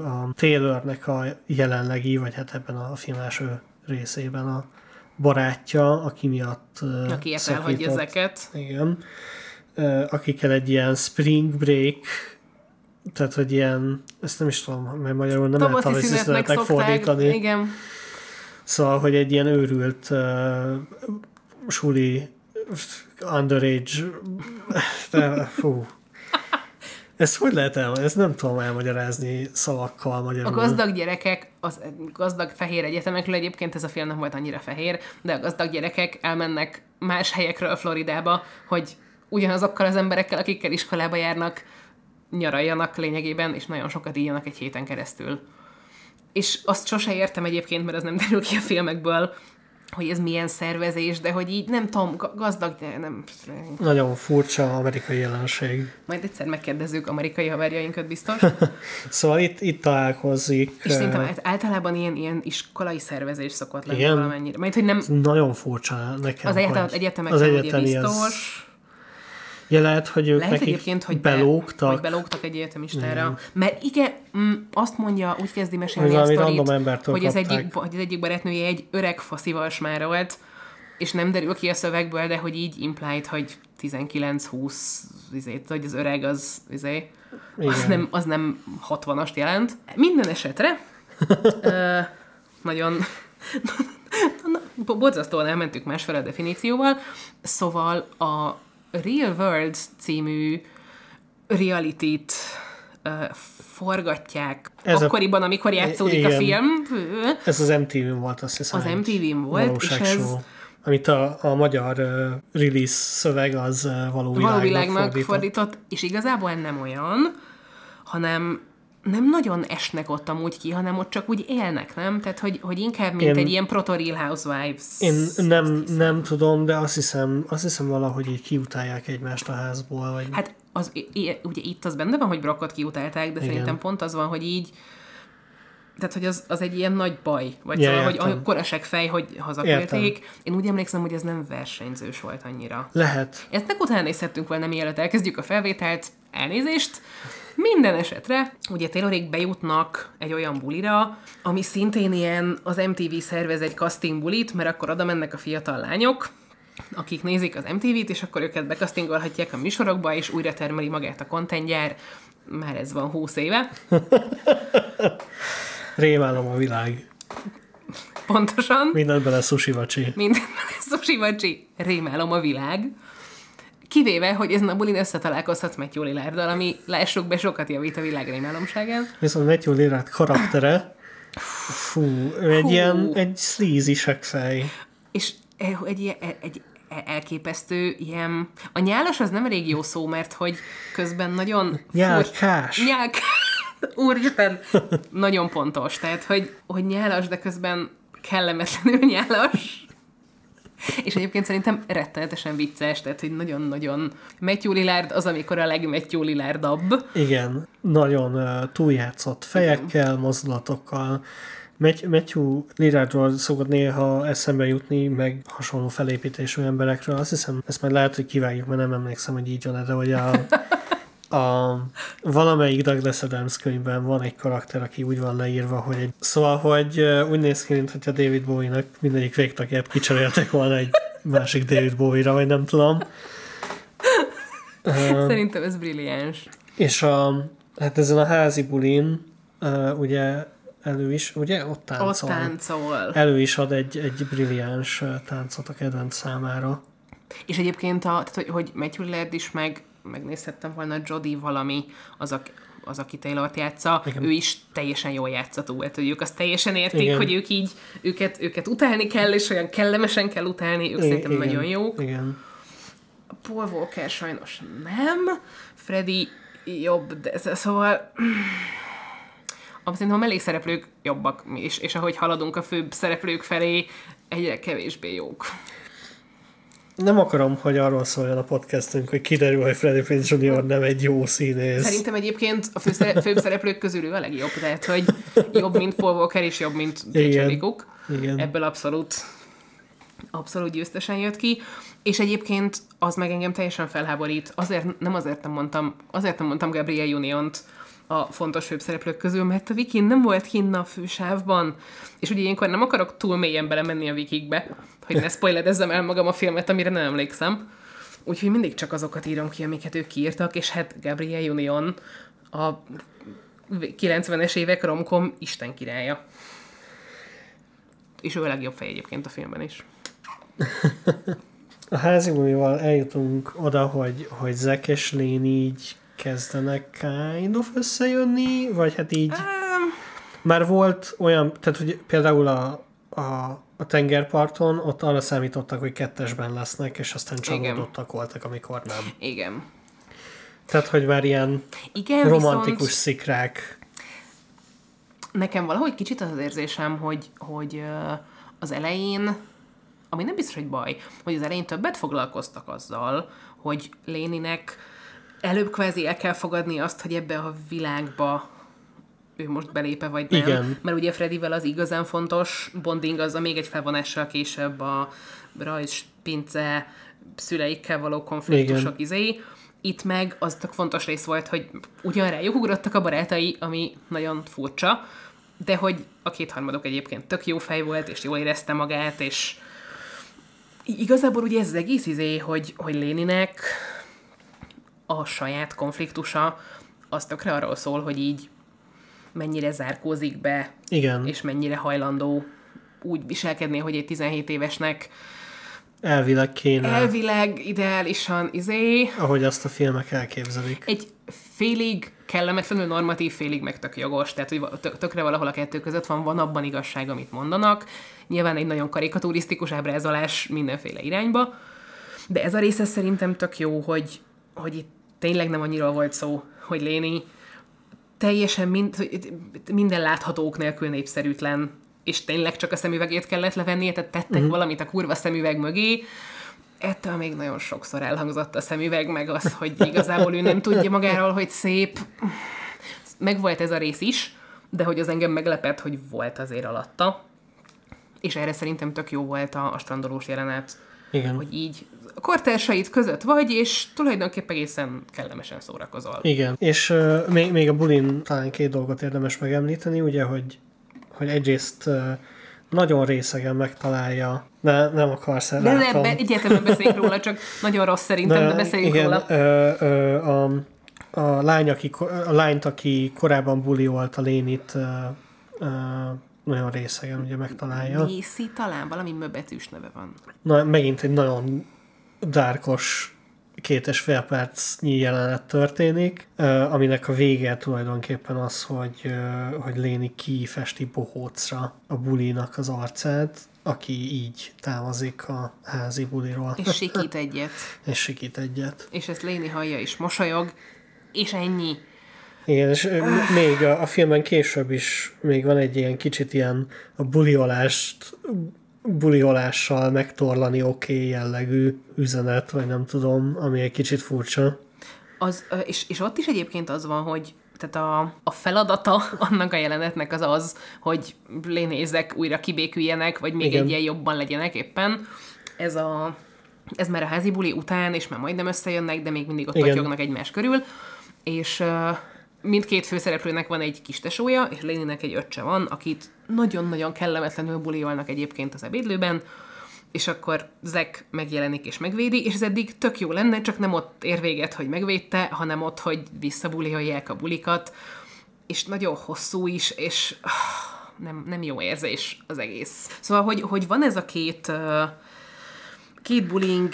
S2: a Taylornek a jelenlegi, vagy hát ebben a film első részében a barátja, aki miatt ö,
S3: Aki
S2: szakított.
S3: ezeket.
S2: Igen. Ö, akikkel egy ilyen spring break, tehát, hogy ilyen, ezt nem is tudom, mert magyarul nem lehet
S3: Tavaszi szünetnek
S2: fordítani.
S3: Igen.
S2: Szóval, hogy egy ilyen őrült uh, suli underage de, fú. Ezt hogy lehet el? Ezt nem tudom elmagyarázni szavakkal magyarul.
S3: A gazdag gyerekek, az gazdag fehér egyetemekről egyébként ez a film nem volt annyira fehér, de a gazdag gyerekek elmennek más helyekről Floridába, hogy ugyanazokkal az emberekkel, akikkel iskolába járnak, nyaraljanak lényegében, és nagyon sokat íjanak egy héten keresztül. És azt sose értem egyébként, mert az nem derül ki a filmekből, hogy ez milyen szervezés, de hogy így nem tudom, ga- gazdag, de nem...
S2: Nagyon furcsa amerikai jelenség.
S3: Majd egyszer megkérdezzük amerikai haverjainkat biztos.
S2: Szóval itt, itt találkozik.
S3: És szerintem át- általában ilyen, ilyen iskolai szervezés szokott lenni
S2: Igen?
S3: valamennyire. Mert hogy nem,
S2: nagyon furcsa nekem.
S3: az egyetem, egyetemeken
S2: az az-
S3: biztos.
S2: Ja, lehet, hogy ők
S3: Lehet egyébként, hogy, be,
S2: belógtak.
S3: hogy belógtak egy egyetemistára. Mert igen, mm, azt mondja, úgy kezdi mesélni a sztorit, hogy az, egyik, hogy az egyik barátnője egy öreg faszival smárolt, és nem derül ki a szövegből, de hogy így implied, hogy 19-20, izét, hogy az öreg az, izé, az nem, az nem 60-ast jelent. Minden esetre ö, nagyon na, borzasztóan elmentük másfele a definícióval, szóval a Real World című reality-t ö, forgatják
S2: Ez a-
S3: akkoriban, amikor játszódik a
S2: igen.
S3: film.
S2: Ez az MTV-n volt, azt hiszem.
S3: Az MTV-n volt, és ez-
S2: Amit a, a magyar uh, release szöveg az uh, való világnak,
S3: való világnak
S2: fordított.
S3: fordított, és igazából nem olyan, hanem nem nagyon esnek ott amúgy ki, hanem ott csak úgy élnek, nem? Tehát, hogy, hogy inkább, mint
S2: Én-
S3: egy ilyen proto-real housewives.
S2: Én nem, nem tudom, de azt hiszem, azt hiszem valahogy így kiutálják egymást a házból. Vagy...
S3: Hát az, ugye itt az benne van, hogy Brockot kiutálták, de Igen. szerintem pont az van, hogy így tehát, hogy az, az egy ilyen nagy baj, vagy
S2: Ja,
S3: szóval, hogy
S2: értem.
S3: a korasek fej, hogy hazaküldték. Én úgy emlékszem, hogy ez nem versenyzős volt annyira.
S2: Lehet.
S3: Ezt meg utána nézhettünk volna, mielőtt elkezdjük a felvételt. Elnézést. Minden esetre, ugye Taylorék bejutnak egy olyan bulira, ami szintén ilyen, az MTV szervez egy casting bulit, mert akkor oda mennek a fiatal lányok, akik nézik az MTV-t, és akkor őket bekasztingolhatják a műsorokba, és újra termeli magát a kontentgyár. Már ez van 20 éve.
S2: Rémálom a világ.
S3: Pontosan.
S2: Mindent bele sushi vacsi.
S3: Minden sushi vacsi. Rémálom a világ. Kivéve, hogy ezen a bulin összetalálkozhat Matthew Lillarddal, ami lássuk be sokat javít a világ rémálomságán.
S2: Viszont Matthew Lillard karaktere, fú, ő egy
S3: Hú.
S2: ilyen, egy sleazy fej.
S3: És e- egy, ilyen- e- egy elképesztő ilyen... A nyálas az nem elég jó szó, mert hogy közben nagyon...
S2: Nyálkás.
S3: Nyák. Úristen! Nagyon pontos. Tehát, hogy, hogy nyálas, de közben kellemetlenül nyálas. És egyébként szerintem rettenetesen vicces, tehát, hogy nagyon-nagyon Matthew Lillard az, amikor a legmatthew Lillardabb.
S2: Igen, nagyon uh, túljátszott fejekkel, mozdulatokkal. Math- Matthew Lillardról szokott néha eszembe jutni, meg hasonló felépítésű emberekről. Azt hiszem, ezt majd lehet, hogy kivágjuk, mert nem emlékszem, hogy így van de hogy a, a valamelyik Douglas Adams könyvben van egy karakter, aki úgy van leírva, hogy egy... Szóval, hogy úgy néz ki, mintha David Bowie-nak mindegyik végtagját kicseréltek volna egy másik David Bowie-ra, vagy nem tudom.
S3: Szerintem ez brilliáns.
S2: És a, hát ezen a házi bulin ugye elő is, ugye ott
S3: Ott
S2: táncol.
S3: táncol.
S2: Elő is ad egy, egy brilliáns táncot a kedvenc számára.
S3: És egyébként, a, tehát, hogy, hogy Matthew Lillard is meg, megnézhettem volna Jodie valami, az, a, az aki Taylor-t játsza,
S2: Igen.
S3: ő is teljesen jól játszató, hát, hogy ők azt teljesen értik,
S2: Igen.
S3: hogy ők így, őket, őket utálni kell, és olyan kellemesen kell utálni, ők szerintem
S2: igen,
S3: nagyon jók.
S2: Igen.
S3: Paul Walker sajnos nem, Freddy jobb, de ez- szóval szerintem a mellékszereplők jobbak, és, és ahogy haladunk a főbb szereplők felé, egyre kevésbé jók.
S2: Nem akarom, hogy arról szóljon a podcastünk, hogy kiderül, hogy Freddie Prinze Jr. nem egy jó színész.
S3: Szerintem egyébként a főszere- főbb szereplők közül ő a legjobb, tehát hogy jobb, mint Paul Walker, és jobb, mint. J.J. Ebből abszolút abszolút győztesen jött ki, és egyébként az meg engem teljesen felháborít. Azért, nem azért nem mondtam, azért nem mondtam Gabriel Uniont a fontos főszereplők közül, mert a Vikin nem volt kinn a fősávban, és ugye ilyenkor nem akarok túl mélyen belemenni a Vikikbe, hogy ne spoilerezzem el magam a filmet, amire nem emlékszem. Úgyhogy mindig csak azokat írom ki, amiket ők kiírtak, és hát Gabriel Union a 90-es évek romkom Isten királya. És ő a legjobb fej egyébként a filmben is.
S2: A házi bulival eljutunk oda, hogy, hogy Zack és Lane így kezdenek kind of összejönni, vagy hát így már volt olyan, tehát hogy például a, a, a tengerparton ott arra számítottak, hogy kettesben lesznek, és aztán csalódottak voltak, amikor nem.
S3: Igen.
S2: Tehát, hogy már ilyen
S3: Igen,
S2: romantikus
S3: viszont
S2: szikrák.
S3: nekem valahogy kicsit az az érzésem, hogy, hogy az elején, ami nem biztos, hogy baj, hogy az elején többet foglalkoztak azzal, hogy Léninek előbb kvázi el kell fogadni azt, hogy ebbe a világba ő most belépe, vagy nem.
S2: Igen.
S3: Mert ugye Freddyvel az igazán fontos bonding, az a még egy felvonással később a rajz, pince, szüleikkel való konfliktusok
S2: Igen.
S3: izé. Itt meg az tök fontos rész volt, hogy ugyan rájuk ugrottak a barátai, ami nagyon furcsa, de hogy a kétharmadok egyébként tök jó fej volt, és jól érezte magát, és igazából ugye ez az egész izé, hogy, hogy Léninek a saját konfliktusa az tökre arról szól, hogy így mennyire zárkózik be,
S2: Igen,
S3: és mennyire hajlandó úgy viselkedni, hogy egy 17 évesnek
S2: elvileg kéne,
S3: elvileg, ideálisan, izé,
S2: ahogy azt a filmek elképzelik.
S3: egy félig kellemetlenül normatív, félig meg tök jogos, tehát hogy tökre valahol a kettő között van, van abban igazság, amit mondanak. Nyilván egy nagyon karikaturisztikus ábrázolás mindenféle irányba, de ez a része szerintem tök jó, hogy, hogy itt tényleg nem annyira volt szó, hogy Léni teljesen mind, minden láthatók nélkül népszerűtlen, és tényleg csak a szemüvegét kellett levennie, tehát tettek uh-huh. valamit a kurva szemüveg mögé, ettől még nagyon sokszor elhangzott a szemüveg, meg az, hogy igazából ő nem tudja magáról, hogy szép. Meg volt ez a rész is, de hogy az engem meglepett, hogy volt azért alatta. És erre szerintem tök jó volt a, a strandolós jelenet,
S2: Igen.
S3: hogy így a kortársait között vagy, és tulajdonképpen egészen kellemesen szórakozol.
S2: Igen, és uh, még, még a bulin talán két dolgot érdemes megemlíteni, ugye, hogy, hogy egyrészt uh, nagyon részegen megtalálja, de nem akarsz
S3: De
S2: erre
S3: ne, be, egyáltalán beszéljünk róla, csak nagyon rossz szerintem, de, de beszéljünk
S2: igen,
S3: róla.
S2: Ö, ö, a, a, lány, aki, a lányt, aki korábban buli volt a lénit, ö, ö, nagyon részegen ugye megtalálja.
S3: Macy talán valami möbetűs neve van.
S2: Na, megint egy nagyon dárkos két és fél percnyi jelenet történik, aminek a vége tulajdonképpen az, hogy, hogy Léni kifesti bohócra a bulinak az arcát, aki így távozik a házi buliról,
S3: És sikít egyet.
S2: és sikít egyet.
S3: És ezt Léni hallja és mosolyog, és ennyi.
S2: Igen, és még a, a filmen később is még van egy ilyen kicsit ilyen a buliolást buliolással megtorlani oké okay jellegű üzenet, vagy nem tudom, ami egy kicsit furcsa.
S3: Az, és, és ott is egyébként az van, hogy tehát a, a feladata annak a jelenetnek az az, hogy lénézek újra kibéküljenek, vagy még
S2: Igen.
S3: egy ilyen jobban legyenek éppen. Ez a ez már a házi buli után, és már majdnem összejönnek, de még mindig ott
S2: Igen.
S3: totyognak egymás körül, és mindkét főszereplőnek van egy kis tesója, és Léninek egy öccse van, akit nagyon-nagyon kellemetlenül buliolnak egyébként az ebédlőben, és akkor Zack megjelenik és megvédi, és ez eddig tök jó lenne, csak nem ott ér véget, hogy megvédte, hanem ott, hogy visszabuliolják a bulikat, és nagyon hosszú is, és ah, nem, nem jó érzés az egész. Szóval, hogy, hogy van ez a két, két bullying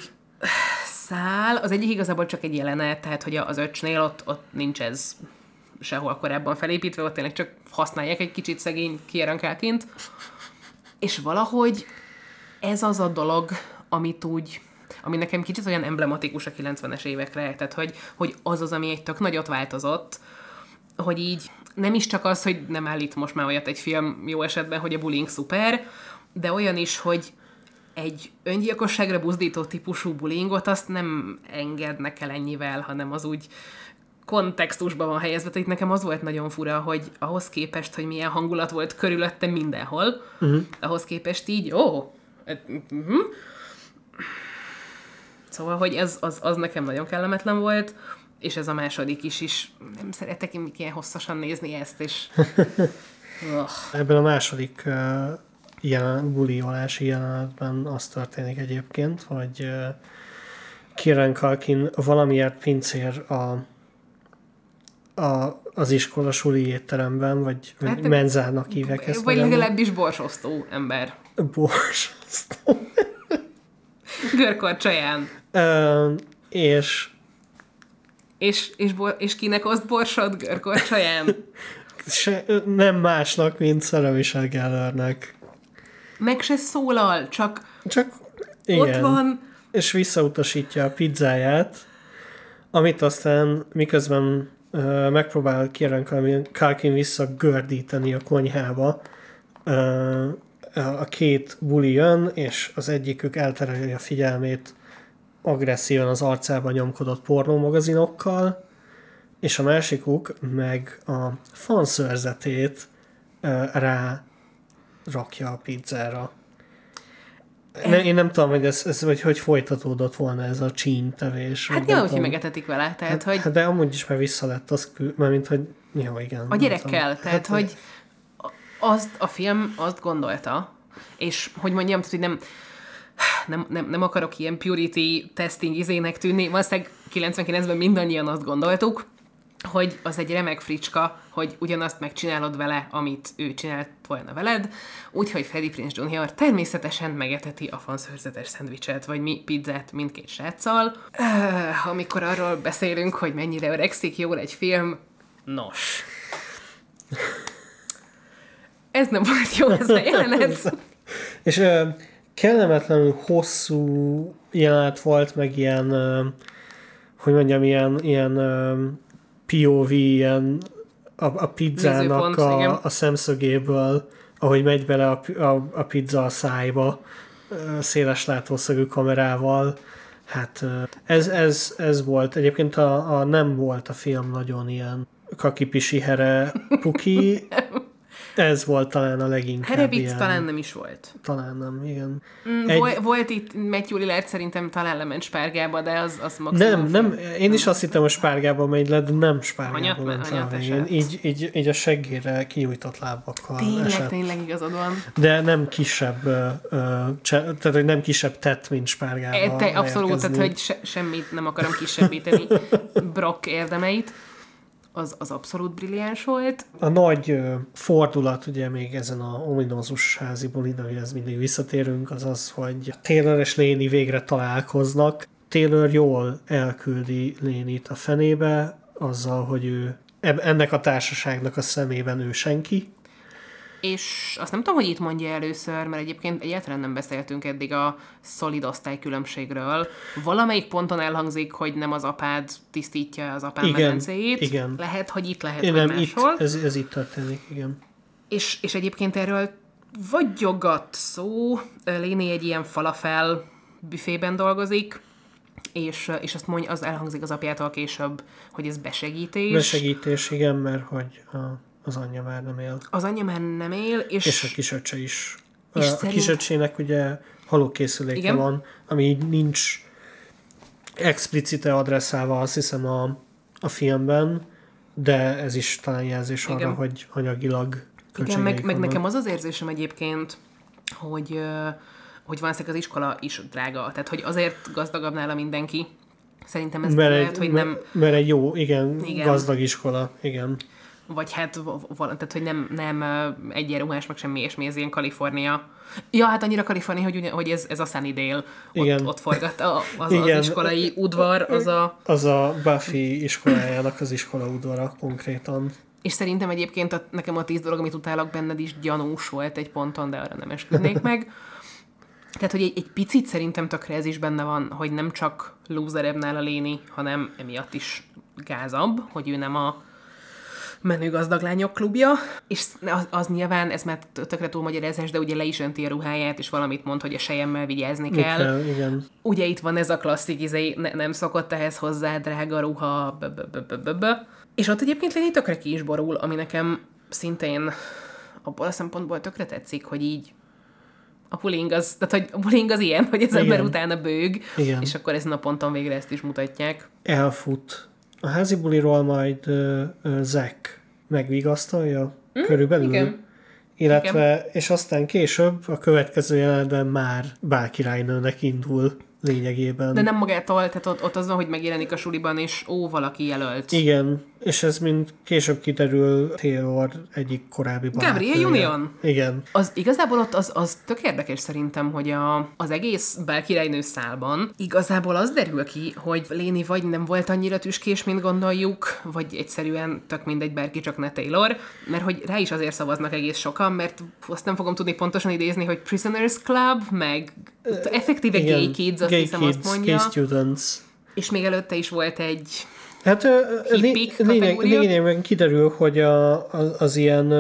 S3: szál, az egyik igazából csak egy jelenet, tehát hogy az öcsnél ott, ott nincs ez sehol korábban felépítve, ott tényleg csak használják egy kicsit szegény kierankálként. És valahogy ez az a dolog, amit úgy, ami nekem kicsit olyan emblematikus a 90-es évekre, tehát hogy, hogy az az, ami egy tök nagyot változott, hogy így nem is csak az, hogy nem állít most már olyat egy film jó esetben, hogy a bullying szuper, de olyan is, hogy egy öngyilkosságra buzdító típusú bullyingot azt nem engednek el ennyivel, hanem az úgy kontextusban van helyezve. Tehát nekem az volt nagyon fura, hogy ahhoz képest, hogy milyen hangulat volt körülöttem mindenhol, uh-huh. ahhoz képest így, ó, uh-huh. Szóval, hogy ez az, az nekem nagyon kellemetlen volt, és ez a második is is. Nem szeretek én ilyen hosszasan nézni ezt, és...
S2: Ebben a második uh, jelen, buliolási jelenetben az történik egyébként, hogy uh, Kieran Culkin valamiért pincér a, a, az iskola suli étteremben, vagy, vagy
S3: Hát,
S2: menzának hívják ezt.
S3: Vagy legalábbis borsosztó ember.
S2: Borzasztó.
S3: Görkorcsaján.
S2: Ö, és
S3: És, és, bor, és kinek oszt borsod görkorcsaján?
S2: se, nem másnak, mint Sarah Michelle Gellernek.
S3: Meg se szólal, csak
S2: Csak
S3: Igen. ott van,
S2: és visszautasítja a pizzáját, amit aztán miközben megpróbál Kieran Culkin visszagördíteni a konyhába, a két buli jön, és az egyikük eltereli a figyelmét agresszívan az arcába nyomkodott pornómagazinokkal, és a másikuk meg a fanszörzetét rá rakja a pizzára. Ne, én nem tudom, hogy ez, ez vagy hogy folytatódott volna ez a csíntevés.
S3: hát nyilván, hogy megetetik vele, tehát, hogy
S2: Hát de amúgy is már vissza lett az, kül- mert mint hogy jó, igen.
S3: a gyerekkel, tehát,
S2: Hát,
S3: hogy azt a film azt gondolta, és hogy mondjam, tehát, hogy nem, nem, nem, nem akarok ilyen purity testing izének tűnni, valószínűleg 99-ben mindannyian azt gondoltuk, hogy az egy remek fricska, hogy ugyanazt megcsinálod vele, amit ő csinált volna veled, úgyhogy Freddie Prinze Jr. természetesen megeteti a fanszörzetes szendvicset, vagy mi pizzát mindkét sráccal. Öh, amikor arról beszélünk, hogy mennyire öregszik jól egy film, nos. Ez nem volt jó, ez a jelenet.
S2: És ö, kellemetlenül hosszú jelenet volt, meg ilyen, ö, hogy mondjam, ilyen, ilyen ö, POV, ilyen a, a pizzának
S3: Nézőpont, igen.
S2: a, a szemszögéből, ahogy megy bele a, a, a pizza a szájba, széles látószögű kamerával. Hát ez, ez, ez volt. Egyébként a, a nem volt a film nagyon ilyen kakipisi here puki, Ez volt talán a leginkább
S3: Herevic
S2: ilyen-
S3: talán nem is volt.
S2: Talán nem, igen.
S3: Mm,
S2: Egy-
S3: Volt, volt itt Matthew Lillard szerintem talán lement spárgába, de az, az maximum.
S2: Nem, nem, én is azt hittem, hogy spárgába megy le, de nem spárgába ment le a
S3: hanyat
S2: végén.
S3: esett.
S2: Így, így, így a seggére kinyújtott lábakkal
S3: Tényleg,
S2: esett.
S3: tényleg igazad van.
S2: De nem kisebb, ö, ö, cse, tehát hogy nem kisebb tett, mint spárgába.
S3: E, te, abszolút, tehát hogy se, semmit nem akarom kisebbíteni Brock érdemeit. Az, az abszolút brilliáns volt.
S2: A nagy fordulat ugye még ezen a ominózus házi bulin, amihez mindig visszatérünk, az az, hogy Taylor és Léni végre találkoznak. Taylor jól elküldi Lénit a fenébe, azzal, hogy ő ennek a társaságnak a szemében ő senki.
S3: És azt nem tudom, hogy itt mondja először, mert egyébként egyáltalán nem beszéltünk eddig a szolid osztálykülönbségről. Valamelyik ponton elhangzik, hogy nem az apád tisztítja az apám
S2: Igen,
S3: medencéjét.
S2: igen.
S3: Lehet, hogy itt, lehet,
S2: Én
S3: hogy
S2: nem, itt,
S3: máshol.
S2: ez, ez itt történik, igen.
S3: És, és egyébként erről vagyogat szó. Léni egy ilyen falafel büfében dolgozik, és, és azt mondja, az elhangzik az apjától később, hogy ez besegítés.
S2: Besegítés, igen, mert hogy a, az anyja már nem él.
S3: Az anyja már nem él, és,
S2: És a kisöccse is.
S3: És
S2: a
S3: szerint-
S2: kisöccsének ugye halókészüléke
S3: Igen.
S2: van, ami így nincs explicite adresszálva, azt hiszem a, a filmben, de ez is talán jelzés arra,
S3: Igen.
S2: hogy anyagilag
S3: Igen, meg, meg nekem az az érzésem egyébként, hogy, hogy valószínűleg az iskola is drága. Tehát, hogy azért gazdagabb nála mindenki. Szerintem ez
S2: mert,
S3: lehet,
S2: egy,
S3: hogy nem,
S2: mert egy jó, Igen.
S3: igen,
S2: gazdag iskola, igen.
S3: Vagy hát, tehát, hogy nem, nem egyenruhás, meg semmi ilyesmi, ez ilyen Kalifornia. Ja, hát annyira Kalifornia, hogy, ugye, hogy ez, ez a Sunnydale. Ott,
S2: Igen.
S3: ott forgat a, az, az
S2: Igen.
S3: iskolai udvar, az a...
S2: Az a Buffy iskolájának az iskola udvara konkrétan.
S3: És szerintem egyébként a, nekem a tíz dolog, amit utálok benned is gyanús volt egy ponton, de arra nem esküdnék meg. Tehát, hogy egy, egy picit szerintem tökre ez is benne van, hogy nem csak loserebb nála léni, hanem emiatt is gázabb, hogy ő nem a menő gazdag lányok klubja, és az, az nyilván, ez már tökre túlmagyarázás, de ugye le is önti a ruháját, és valamit mond, hogy a sejemmel vigyázni kell.
S2: Kell, igen.
S3: Ugye itt van ez a klasszik, izé, ne, nem szokott ehhez hozzá, drága ruha, b- b- b-. És ott egyébként Léni tökre ki is borul, ami nekem szintén abból a szempontból tökre tetszik, hogy így a bullying az, tehát hogy a bullying az ilyen, hogy az
S2: Igen.
S3: ember utána bőg,
S2: Igen.
S3: és akkor ezen a ponton végre ezt is mutatják.
S2: elfut. A házi buliról majd uh, uh, Zack megvigasztalja mm, körülbelül.
S3: igen.
S2: Illetve, és aztán később a következő jelenetben már bálkirálynőnek indul lényegében.
S3: De nem magától, tehát ott, ott az van, hogy megjelenik a suliban, és ó, valaki jelölt.
S2: Igen, és ez mind később kiderül Taylor egyik korábbi
S3: Gabriel
S2: barátnője.
S3: Union.
S2: Igen.
S3: Az igazából ott az, az tök érdekes szerintem, hogy a, az egész bálkirálynő szálban igazából az derül ki, hogy Léni vagy nem volt annyira tüskés, mint gondoljuk, vagy egyszerűen tök mindegy, bárki csak ne Taylor, mert hogy rá is azért szavaznak egész sokan, mert azt nem fogom tudni pontosan idézni, hogy Prisoners Club, meg effektíve
S2: Igen.
S3: gay kids, azt
S2: gay
S3: hiszem
S2: kids,
S3: azt mondja,
S2: Gay students.
S3: és még előtte is volt egy
S2: Hát
S3: Hippik
S2: lényeg, lényegében kiderül, hogy a, az, az ilyen,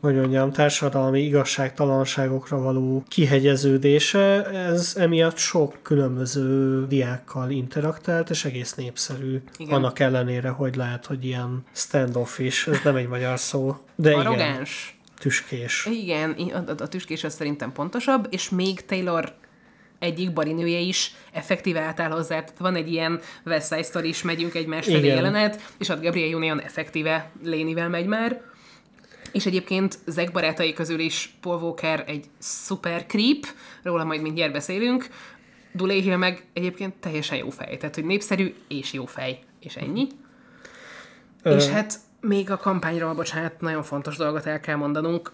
S2: hogy mondjam, társadalmi igazságtalanságokra való kihegyeződése, ez emiatt sok különböző diákkal interaktált, és egész népszerű.
S3: Igen.
S2: Igen. Annak ellenére, hogy lehet, hogy ilyen standoffish, ez nem egy magyar szó, de igen,
S3: arrogáns.
S2: tüskés.
S3: Igen, a, a, a tüskés az szerintem pontosabb, és még Taylor egyik barinője is effektíve átáll hozzá. Tehát van egy ilyen West Side Story is, megyünk egymás felé jelenet, és ott Gabriel Union effektíve Lénivel megy már. És egyébként Zack barátai közül is Paul Walker egy szuper creep, róla majd mindjárt beszélünk, Dulé Hill meg egyébként teljesen jó fej, tehát hogy népszerű és jó fej, és ennyi. És hát még a kampányról, bocsánat, nagyon fontos dolgot el kell mondanunk,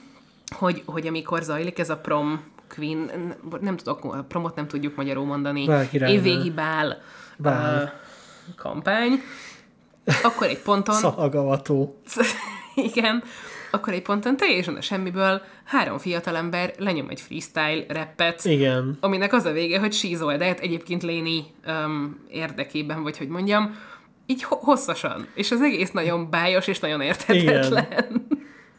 S3: hogy, hogy amikor zajlik ez a prom queen, nem tudok, promot nem tudjuk magyarul mondani, évvégi bál,
S2: Bál.
S3: Uh, kampány, akkor egy ponton,
S2: Szalagavató.
S3: igen, akkor egy ponton teljesen a semmiből három fiatalember lenyom egy freestyle rappet,
S2: Igen.
S3: aminek az a vége, hogy sízoldát egyébként Léni um, érdekében, vagy hogy mondjam, így ho- hosszasan. És az egész nagyon bájos és nagyon érthetetlen.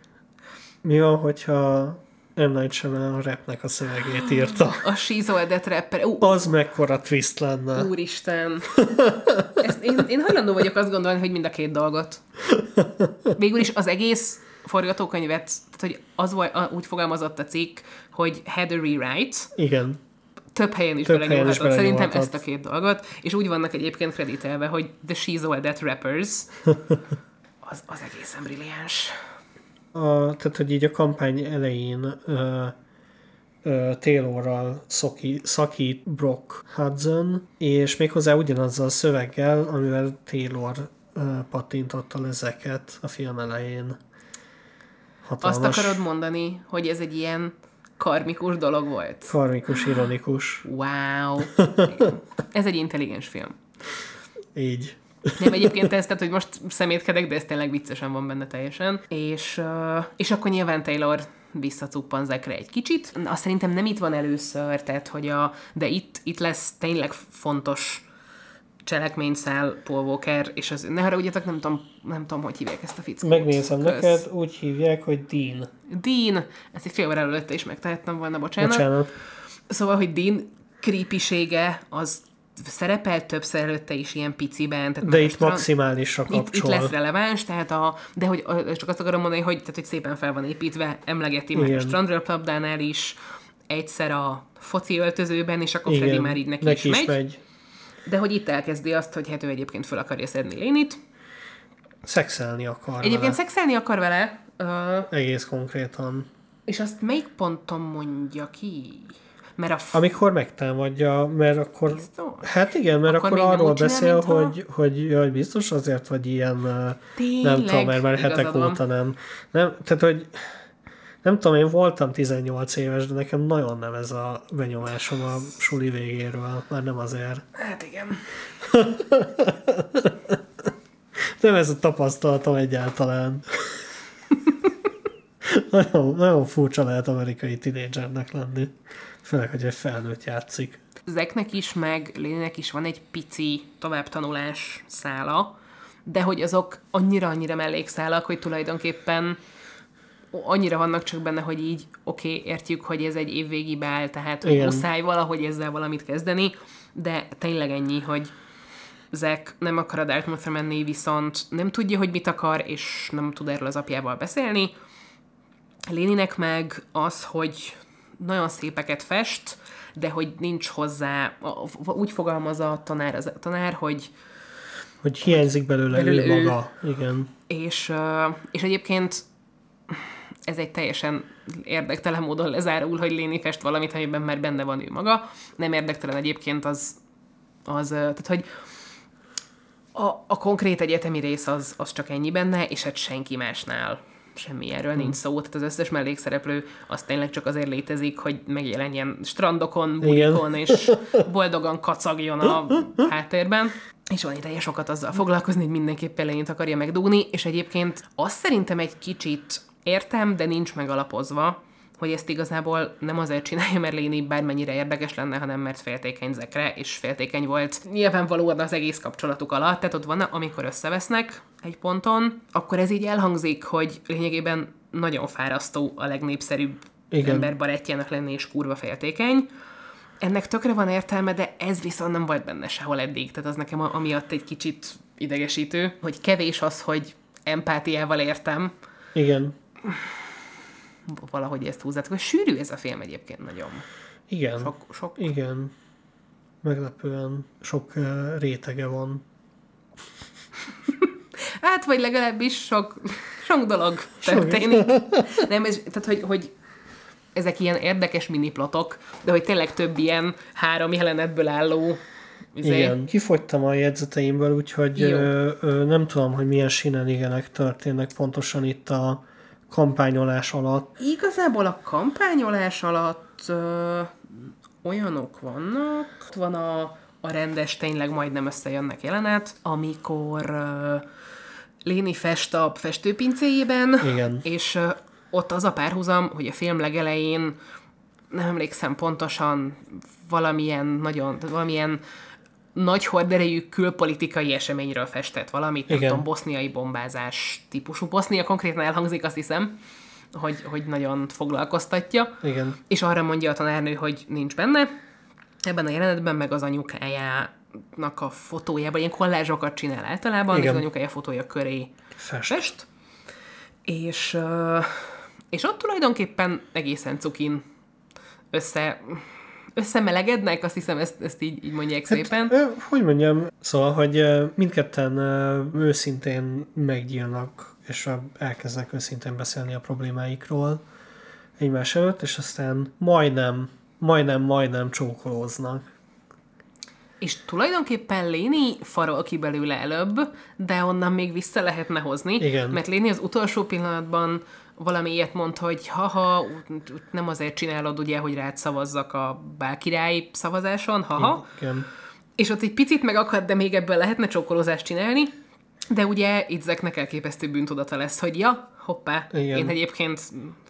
S2: Mi van, hogyha M. Night Shyamalan a rapnek a szövegét írta?
S3: A sízoldát rapper. Ú,
S2: Az mekkora twist lenne.
S3: úristen. Ezt én, én hajlandó vagyok azt gondolni, hogy mind a két dolgot. Végül is az egész forgatókönyvet, tehát hogy az volt, úgy fogalmazott a cikk, hogy had a rewrite,
S2: Igen.
S3: több helyen is belenyúlhatott. Szerintem ezt a két dolgot, és úgy vannak egyébként kreditelve, hogy The She's All That Rappers, az, az egészen brilliáns.
S2: A, tehát, hogy így a kampány elején ö, ö, Taylorral szoki, szakít Brock Hudson, és méghozzá ugyanazzal a szöveggel, amivel Taylor ö, pattintotta le ezeket a film elején.
S3: Azt akarod mondani, hogy ez egy ilyen karmikus dolog volt?
S2: Karmikus, ironikus.
S3: Wow. Ez egy intelligens film.
S2: Így.
S3: Nem egyébként ez, tehát, hogy most szemétkedek, de ez tényleg viccesen van benne teljesen. És, és akkor nyilván Taylor visszacuppan Zekre egy kicsit. Azt szerintem nem itt van először, tehát, hogy a, de itt, itt lesz tényleg fontos cselekményszál Paul Walker, és az, ne haragudjatok, nem tudom, nem tudom, hogy hívják ezt a fickót.
S2: Megnézem
S3: Kösz.
S2: neked, úgy hívják, hogy Dean.
S3: Dean, ezt egy fél előtte is megtehettem volna, bocsánat.
S2: Bocsánat.
S3: Szóval, hogy Dean creepysége az szerepel többször előtte is ilyen piciben. Tehát
S2: De
S3: már
S2: itt maximálisra
S3: itt, itt
S2: kapcsol.
S3: lesz releváns, tehát a, de hogy csak azt akarom mondani, hogy, tehát, hogy szépen fel van építve, emlegeti
S2: Igen.
S3: a Strandről Plabdánál is, egyszer a foci öltözőben, és akkor Freddy
S2: Igen,
S3: már így neki,
S2: neki
S3: is,
S2: is
S3: megy,
S2: megy.
S3: De hogy itt elkezdi azt, hogy hát ő egyébként fel akarja szedni Lénit.
S2: Szexelni akar
S3: Egyébként
S2: vele.
S3: szexelni akar vele, ö,
S2: Egész konkrétan.
S3: és azt melyik ponton mondja ki? Mert a f-
S2: Amikor megtámadja, mert akkor...
S3: Biztos?
S2: Hát igen, mert
S3: Akkor
S2: akkor, arról
S3: úgy csinál,
S2: beszél,
S3: mintha-
S2: hogy, hogy biztos azért vagy ilyen,
S3: Tényleg,
S2: nem tudom, mert már hetek
S3: van.
S2: óta nem. nem. Tehát, hogy nem tudom, én voltam 18 éves, de nekem nagyon nem ez a benyomásom a suli végéről, már nem azért.
S3: Hát igen.
S2: Nem ez a tapasztalatom egyáltalán. nagyon, nagyon furcsa lehet amerikai tinédzsernek lenni. Főleg, hogy egy felnőtt játszik.
S3: Zeknek is, meg Lének is van egy pici továbbtanulás szála, de hogy azok annyira-annyira mellékszálak, hogy tulajdonképpen annyira vannak csak benne, hogy így oké, okay, értjük, hogy ez egy évvégi beáll, tehát
S2: Igen.
S3: muszáj valahogy ezzel valamit kezdeni, de tényleg ennyi, hogy Zek nem akar a Dartmouthra menni, viszont nem tudja, hogy mit akar, és nem tud erről az apjával beszélni. Léninek meg az, hogy nagyon szépeket fest, de hogy nincs hozzá, úgy fogalmazza a tanár, az, a tanár, hogy
S2: Hogy hiányzik belőle,
S3: Belőle
S2: ő
S3: ő.
S2: maga. Igen.
S3: és, és egyébként ez egy teljesen érdektelen módon lezárul, hogy Léni fest valamit, amiben már benne van ő maga. Nem érdektelen egyébként az, az tehát hogy a, a konkrét egyetemi rész az, az csak ennyi benne, és hát senki másnál semmi erről
S2: Hmm.
S3: nincs szó. Tehát az összes mellékszereplő az tényleg csak azért létezik, hogy megjelenjen strandokon, bulikon, és boldogan kacagjon a háttérben. És van ideje sokat azzal foglalkozni, hogy mindenképpen Lénit akarja megdugni, és egyébként azt szerintem egy kicsit értem, de nincs megalapozva, hogy ezt igazából nem azért csinálja, mert Léni bármennyire érdekes lenne, hanem mert féltékeny Zekre, és féltékeny volt nyilvánvalóan az egész kapcsolatuk alatt, tehát ott van, amikor összevesznek egy ponton, akkor ez így elhangzik, hogy lényegében nagyon fárasztó a legnépszerűbb
S2: Igen.
S3: ember barátjának lenni, és kurva féltékeny. Ennek tökre van értelme, de ez viszont nem volt benne sehol eddig, tehát az nekem amiatt egy kicsit idegesítő, hogy kevés az, hogy empátiával értem,
S2: Igen.
S3: Valahogy ezt húzzátok. Sűrű ez a film egyébként nagyon.
S2: Igen.
S3: Sok, sok
S2: Igen. Meglepően sok uh, rétege van.
S3: Hát, vagy legalábbis sok, sok dolog történik. Nem, ez, tehát, hogy, hogy ezek ilyen érdekes miniplotok, de hogy tényleg több ilyen három jelenetből álló izé,
S2: Igen. Kifogytam a jegyzeteimből, úgyhogy
S3: Jó.
S2: ö, ö, nem tudom, hogy milyen sinenigenek történnek pontosan itt a kampányolás alatt.
S3: Igazából a kampányolás alatt ö, olyanok vannak, ott van a, a rendes, tényleg majdnem összejönnek jelenet, amikor ö, Léni fest a festőpincéjében,
S2: Igen.
S3: és ö, ott az a párhuzam, hogy a film legelején nem emlékszem pontosan valamilyen nagyon, valamilyen nagy horderejű külpolitikai eseményről festett valamit, nem
S2: Igen.
S3: tudom, boszniai bombázás típusú. Bosznia konkrétan elhangzik, azt hiszem, hogy, hogy nagyon foglalkoztatja.
S2: Igen.
S3: És arra mondja a tanárnő, hogy nincs benne. Ebben a jelenetben meg az anyukájának a fotójában, ilyen kollázsokat csinál általában,
S2: Igen.
S3: és az anyukája fotója köré
S2: Fest.
S3: fest. És, és ott tulajdonképpen egészen cukin össze, összemelegednek, azt hiszem ezt, ezt így, így mondják szépen.
S2: Ö, hogy mondjam, szóval, hogy mindketten őszintén meggyílnak, és elkezdenek őszintén beszélni a problémáikról egymás előtt, és aztán majdnem, majdnem, majdnem csókolóznak.
S3: És tulajdonképpen Léni farol ki belőle előbb, de onnan még vissza lehetne hozni.
S2: Igen.
S3: Mert Léni az utolsó pillanatban valami ilyet mond, hogy haha, nem azért csinálod ugye, hogy rád szavazzak a bálkirály szavazáson, haha.
S2: Igen.
S3: És ott egy picit megakad, de még ebből lehetne csókolózást csinálni. De ugye Idzeknek elképesztő bűntudata lesz, hogy ja, hoppá,
S2: Igen.
S3: én egyébként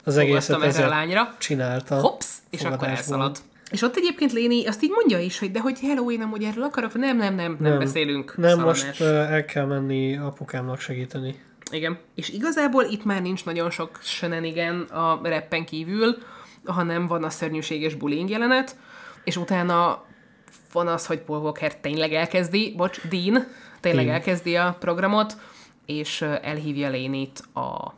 S2: Az egészet
S3: erre a lányra.
S2: csinálta.
S3: Hops, és akkor elszalad. És ott egyébként Léni azt így mondja is, hogy de hogy hello, én amúgy erről akarok, nem, nem, nem, nem, nem beszélünk.
S2: Nem,
S3: szaladás.
S2: most el kell menni apukámnak segíteni.
S3: Igen. És igazából itt már nincs nagyon sok shenanigan a reppen kívül, hanem van a szörnyűséges bullying jelenet, és utána van az, hogy Paul Walker tényleg elkezdi, bocs, Dean tényleg
S2: Dean.
S3: elkezdi a programot, és elhívja Lénit a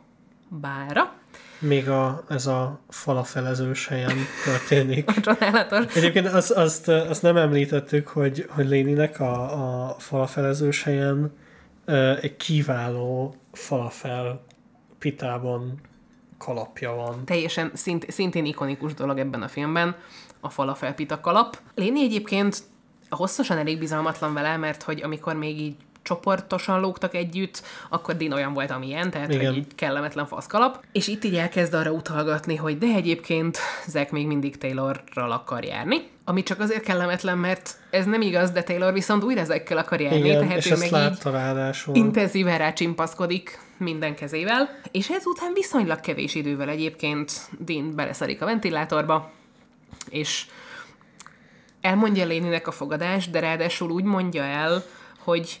S3: bára.
S2: Még a, ez a falafelezős helyen történik.
S3: Csodálatos.
S2: Egyébként azt, azt, azt nem említettük, hogy, hogy Léninek a, a falafelezős helyen egy kiváló falafel pitában kalapja van.
S3: Teljesen szint, szintén ikonikus dolog ebben a filmben, a falafelpita kalap. Léni egyébként hosszasan elég bizalmatlan vele, mert hogy amikor még így csoportosan lógtak együtt, akkor Dean olyan volt, amilyen, tehát
S2: Igen.
S3: hogy így kellemetlen faszkalap. És itt így elkezd arra utalgatni, hogy de egyébként Zack még mindig Taylorral akar járni. Ami csak azért kellemetlen, mert ez nem igaz, de Taylor viszont újra Zackkel akar járni,
S2: Igen,
S3: tehát
S2: és
S3: ő meg így
S2: látta ráadásul.
S3: intenzíven rácsimpaszkodik minden kezével, és ezután viszonylag kevés idővel egyébként Dean beleszarik a ventilátorba, és elmondja Léninek a fogadást, de ráadásul úgy mondja el, hogy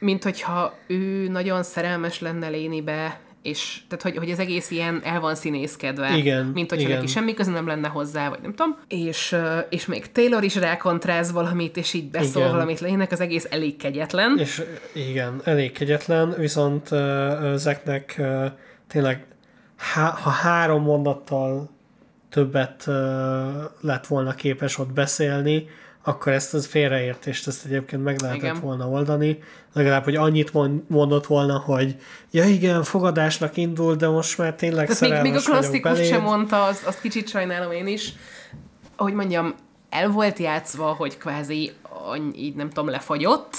S3: mint hogyha ő nagyon szerelmes lenne Lénibe, és tehát, hogy, hogy az egész ilyen el van színészkedve,
S2: Igen,
S3: mint hogyha
S2: igen.
S3: neki semmi köze nem lenne hozzá, vagy nem tudom. És, és még Taylor is rákontráz valamit, és így beszól
S2: Igen.
S3: valamit Léninek, az egész elég kegyetlen.
S2: És igen, elég kegyetlen, viszont uh, Zeknek uh, tényleg há- ha három mondattal többet uh, lett volna képes ott beszélni, akkor ezt az félreértést ezt egyébként meg lehetett
S3: Igen.
S2: volna oldani. Legalább, hogy annyit mond, mondott volna, hogy ja igen, fogadásnak indul, de most már tényleg
S3: Tehát még, még a
S2: szerelmes
S3: klasszikus sem mondta, azt, azt kicsit sajnálom én is. Ahogy mondjam, el volt játszva, hogy kvázi így nem tudom, lefagyott,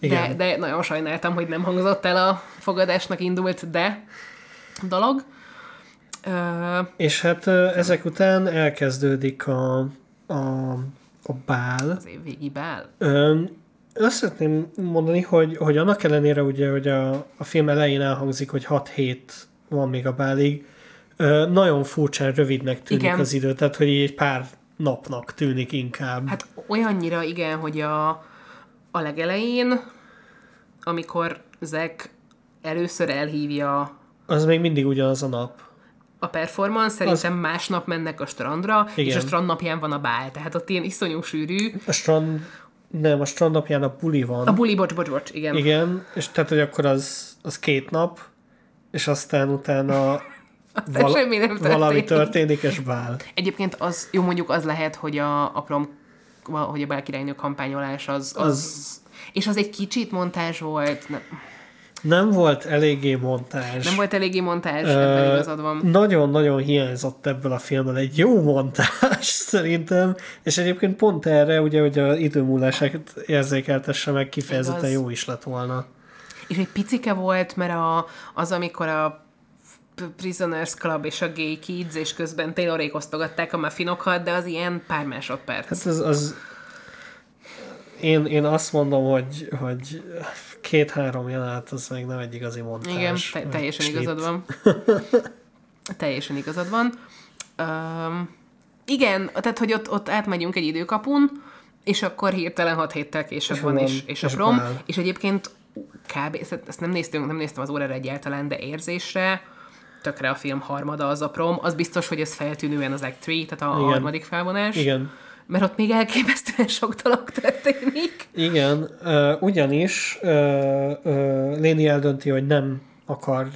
S3: de,
S2: Igen.
S3: de nagyon sajnáltam, hogy nem hangzott el a fogadásnak indult, de dolog. Ö,
S2: És hát ezek után elkezdődik a, a, a bál.
S3: az év végi bál.
S2: Azt szeretném mondani, hogy, hogy annak ellenére ugye, hogy a, a film elején elhangzik, hogy 6 hét van még a bálig, ö, nagyon furcsán rövidnek tűnik
S3: Igen.
S2: az idő, tehát hogy egy pár napnak tűnik inkább.
S3: Hát olyannyira igen, hogy a, a legelején, amikor Zack először elhívja
S2: Az még mindig ugyanaz a nap.
S3: A performance, szerintem az... másnap mennek a strandra, Igen. és a strand napján van a bál. Tehát ott ilyen iszonyú sűrű.
S2: A strand, nem, a strand napján a buli van.
S3: A buli, bocs, bocs, bocs, igen. igen.
S2: És tehát, hogy akkor az, az két nap, és aztán utána val-
S3: semmi nem történik.
S2: valami történik, és bál.
S3: Egyébként az, jó mondjuk az lehet, hogy a, a prom, hogy a bálkirálynő kampányolás az, az, az, és az egy kicsit montázs volt, nem,
S2: Nem volt eléggé montázs.
S3: nem volt eléggé montázs, ebben igazad van.
S2: Nagyon-nagyon hiányzott ebből a filmből egy jó montás szerintem, és egyébként pont erre, ugye, hogy a időmúlását érzékeltesse meg, kifejezetten
S3: Igaz.
S2: jó is lett volna.
S3: És egy picike volt, mert a, az, amikor a Prisoners Club és a Gay Kids, és közben Taylorék osztogatták a muffinokat, de az ilyen pár másodperc.
S2: Hát az, az én, én azt mondom, hogy, hogy két-három jelenet, az meg nem egy igazi montás.
S3: Igen, te- teljesen
S2: snit.
S3: igazad van. teljesen igazad van. Um, igen, tehát, hogy ott, ott átmegyünk egy időkapun, és akkor hirtelen hat héttel később
S2: És
S3: van,
S2: van,
S3: és, és a
S2: és
S3: prom, és egyébként kb. ezt nem néztünk, nem néztem az órára egyáltalán, de érzésre tökre a film harmada az a prom, az biztos, hogy ez feltűnően az Act 3, tehát a
S2: Igen.
S3: harmadik felvonás.
S2: Igen.
S3: Mert ott még elképesztően sok dolog történik.
S2: Igen, ugyanis Léni eldönti, hogy nem akar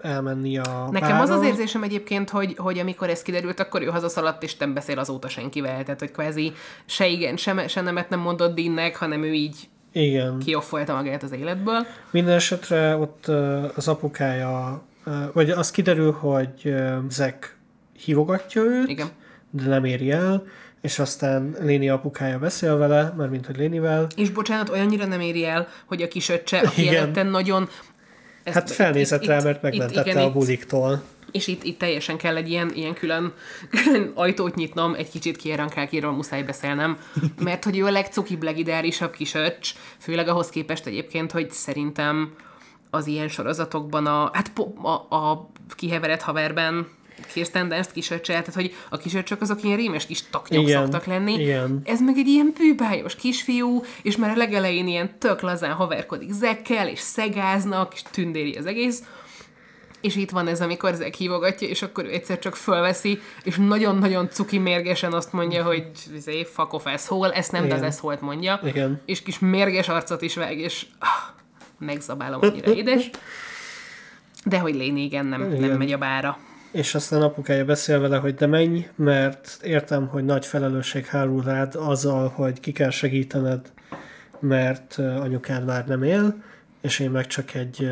S2: elmenni a
S3: Nekem az az
S2: bárra.
S3: érzésem egyébként, hogy, hogy amikor ez kiderült, akkor ő hazaszaladt, és nem beszél azóta senkivel. Tehát, hogy kvázi se igen, se, se nemet nem mondott Deannek, hanem ő így
S2: Igen.
S3: kioffolta magát az életből.
S2: Minden esetre ott az apukája, vagy az kiderül, hogy Zack hívogatja őt,
S3: Igen.
S2: de nem éri el, és aztán Léni apukája beszél vele, mert mint hogy Lénivel,
S3: És bocsánat, olyannyira nem éri el, hogy a kisöccse, aki
S2: Igen.
S3: előtte nagyon... ezt-
S2: hát felnézett
S3: itt-
S2: rá,
S3: itt-
S2: mert
S3: itt-
S2: megmentette
S3: igen,
S2: a
S3: itt-
S2: buliktól.
S3: És itt, itt teljesen kell egy ilyen, ilyen külön, külön ajtót nyitnom, egy kicsit Kierankákiról muszáj beszélnem, mert hogy ő a legcukibb, legideálisabb kisöcs, főleg ahhoz képest egyébként, hogy szerintem az ilyen sorozatokban a, hát a, a kiheveredett haverben Kirsten Dunst kisöccse, tehát hogy a kisöcsök azok ilyen rémes kis taknyok
S2: Igen,
S3: szoktak lenni.
S2: igen.
S3: Ez meg egy ilyen bűbájos kisfiú, és már a legelején ilyen tök lazán haverkodik zekkel, és szegáznak, és tündéri az egész. És itt van ez, amikor Zek hívogatja, és akkor ő egyszer csak fölveszi, és nagyon-nagyon cuki mérgesen azt mondja, hogy izé, fuck off asshole, ezt nem, de az
S2: Igen.
S3: asshole mondja.
S2: Igen.
S3: És kis mérges arcot is vág, és ah, megzabálom, annyira édes. De hogy Léni igen, nem, nem
S2: Igen.
S3: megy a bára.
S2: És aztán apukája beszél vele, hogy de menj, mert értem, hogy nagy felelősség hárul rád azzal, hogy ki kell segítened, mert anyukád már nem él, és én meg csak egy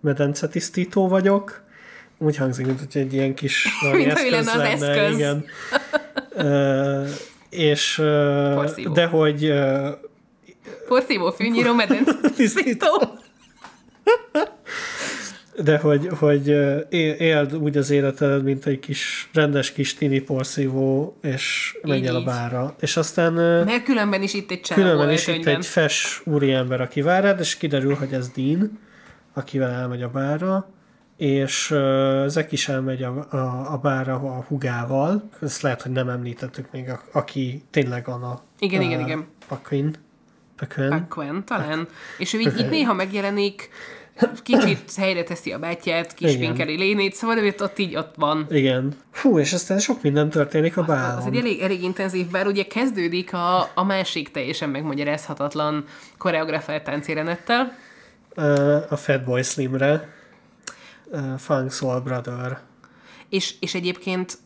S2: medencetisztító vagyok. Úgy hangzik, mint hogy egy ilyen kis valami
S3: Mint hogy lenne az eszköz.
S2: Igen. Ö, és
S3: Porszívó.
S2: de hogy
S3: Porszívó fűnyíró medence tisztító.
S2: De hogy, hogy éld úgy az életed, mint egy kis rendes kis tini porszívó, és menj el a bárra. És aztán
S3: Mert különben is itt egy csávó
S2: különben is itt egy fes úriember, aki vár rád, és kiderül, hogy ez Dean, akivel elmegy a bárra, és uh, ezek is elmegy a, a, a bárra a hugával. Ezt lehet, hogy nem említettük még, a, aki tényleg Anna.
S3: Igen,
S2: ö,
S3: igen, igen.
S2: Paquin. Paquin.
S3: Paquin, talán. És ő így, így néha megjelenik, kicsit helyre teszi a bátyját, kispinkeli lénét, szóval ő ott így ott van.
S2: Igen. Hú, és aztán sok minden történik a báron.
S3: Az egy elég, elég intenzív, bár ugye kezdődik a, a másik teljesen megmagyarázhatatlan koreografált táncérenettel.
S2: A Fatboy Slimre. Ö, Funk Soul Brother.
S3: És, és egyébként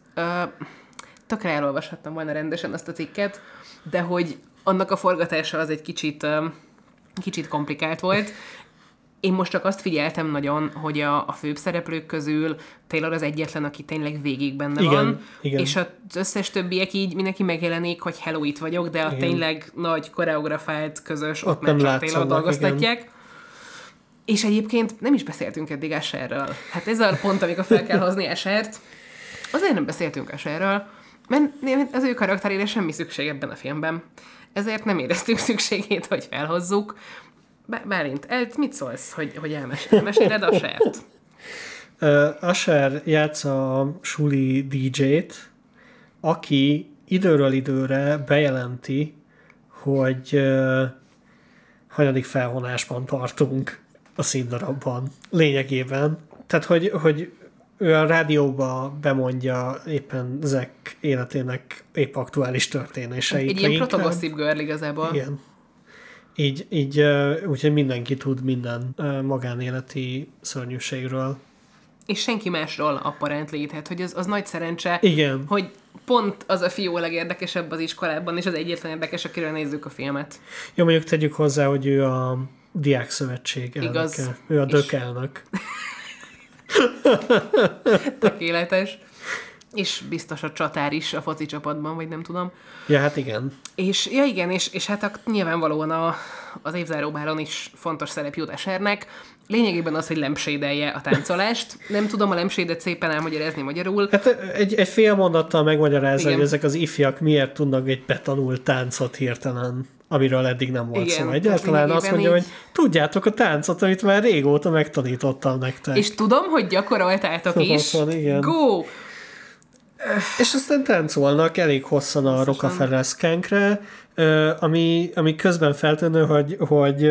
S3: tökre elolvashattam volna rendesen azt a cikket, de hogy annak a forgatása az egy kicsit, kicsit komplikált volt. Én most csak azt figyeltem nagyon, hogy a, a főbb szereplők közül Taylor az egyetlen, aki tényleg végig benne
S2: Igen,
S3: van,
S2: igen.
S3: és az összes többiek így mindenki megjelenik, hogy hello, itt vagyok, de a
S2: Igen.
S3: tényleg nagy koreografált, közös, ott,
S2: Ott
S3: már csak Taylor dolgoztatják. És egyébként nem is beszéltünk eddig Asherről. Hát ez a pont, amikor fel kell hozni Ashert. Azért nem beszéltünk Asherről, mert az ő karakterére semmi szükség ebben a filmben. Ezért nem éreztük szükségét, hogy felhozzuk. Bá- Bálint, el, mit szólsz, hogy, hogy elmes- elmeséled Ashert?
S2: Uh, Asher játsza a suli DJ-t, aki időről időre bejelenti, hogy uh, hanyadik felvonásban tartunk a színdarabban. Lényegében. Tehát, hogy, hogy ő a rádióba bemondja éppen Zack életének épp aktuális történéseit.
S3: Egy ilyen
S2: leginkább.
S3: protogossip girl igazából.
S2: Igen. Így, így úgyhogy mindenki tud minden magánéleti szörnyűségről.
S3: És senki másról apparently, tehát hogy az, az nagy szerencse,
S2: Igen.
S3: hogy pont az a fiú a legérdekesebb az iskolában, és az egyetlen érdekes, akiről nézzük a filmet.
S2: Jó, mondjuk tegyük hozzá, hogy ő a Diák Szövetség elnöke.
S3: Igaz.
S2: Ő a
S3: És-
S2: dök elnök.
S3: Tökéletes. És biztos a csatár is a foci csapatban, vagy nem tudom.
S2: Ja, hát igen.
S3: És ja igen, és, és hát a, nyilvánvalóan a, az évzáróbáron is fontos szerep jut Esernek. Lényegében az, hogy lempsédelje a táncolást. Nem tudom a lempsédet szépen elmagyarázni magyarul.
S2: Hát egy, egy fél mondattal megmagyarázza,
S3: Igen.
S2: hogy ezek az ifjak miért tudnak egy betanult táncot hirtelen, amiről eddig nem volt
S3: Igen,
S2: szó. Egyáltalán azt mondja,
S3: így-
S2: hogy tudjátok a táncot, amit már régóta megtanítottam nektek.
S3: És tudom, hogy gyakoroltátok
S2: Ott
S3: is.
S2: igen.
S3: Go!
S2: És aztán táncolnak elég hosszan a Rockefeller szkenkre, ö, ami, ami közben feltűnő, hogy, hogy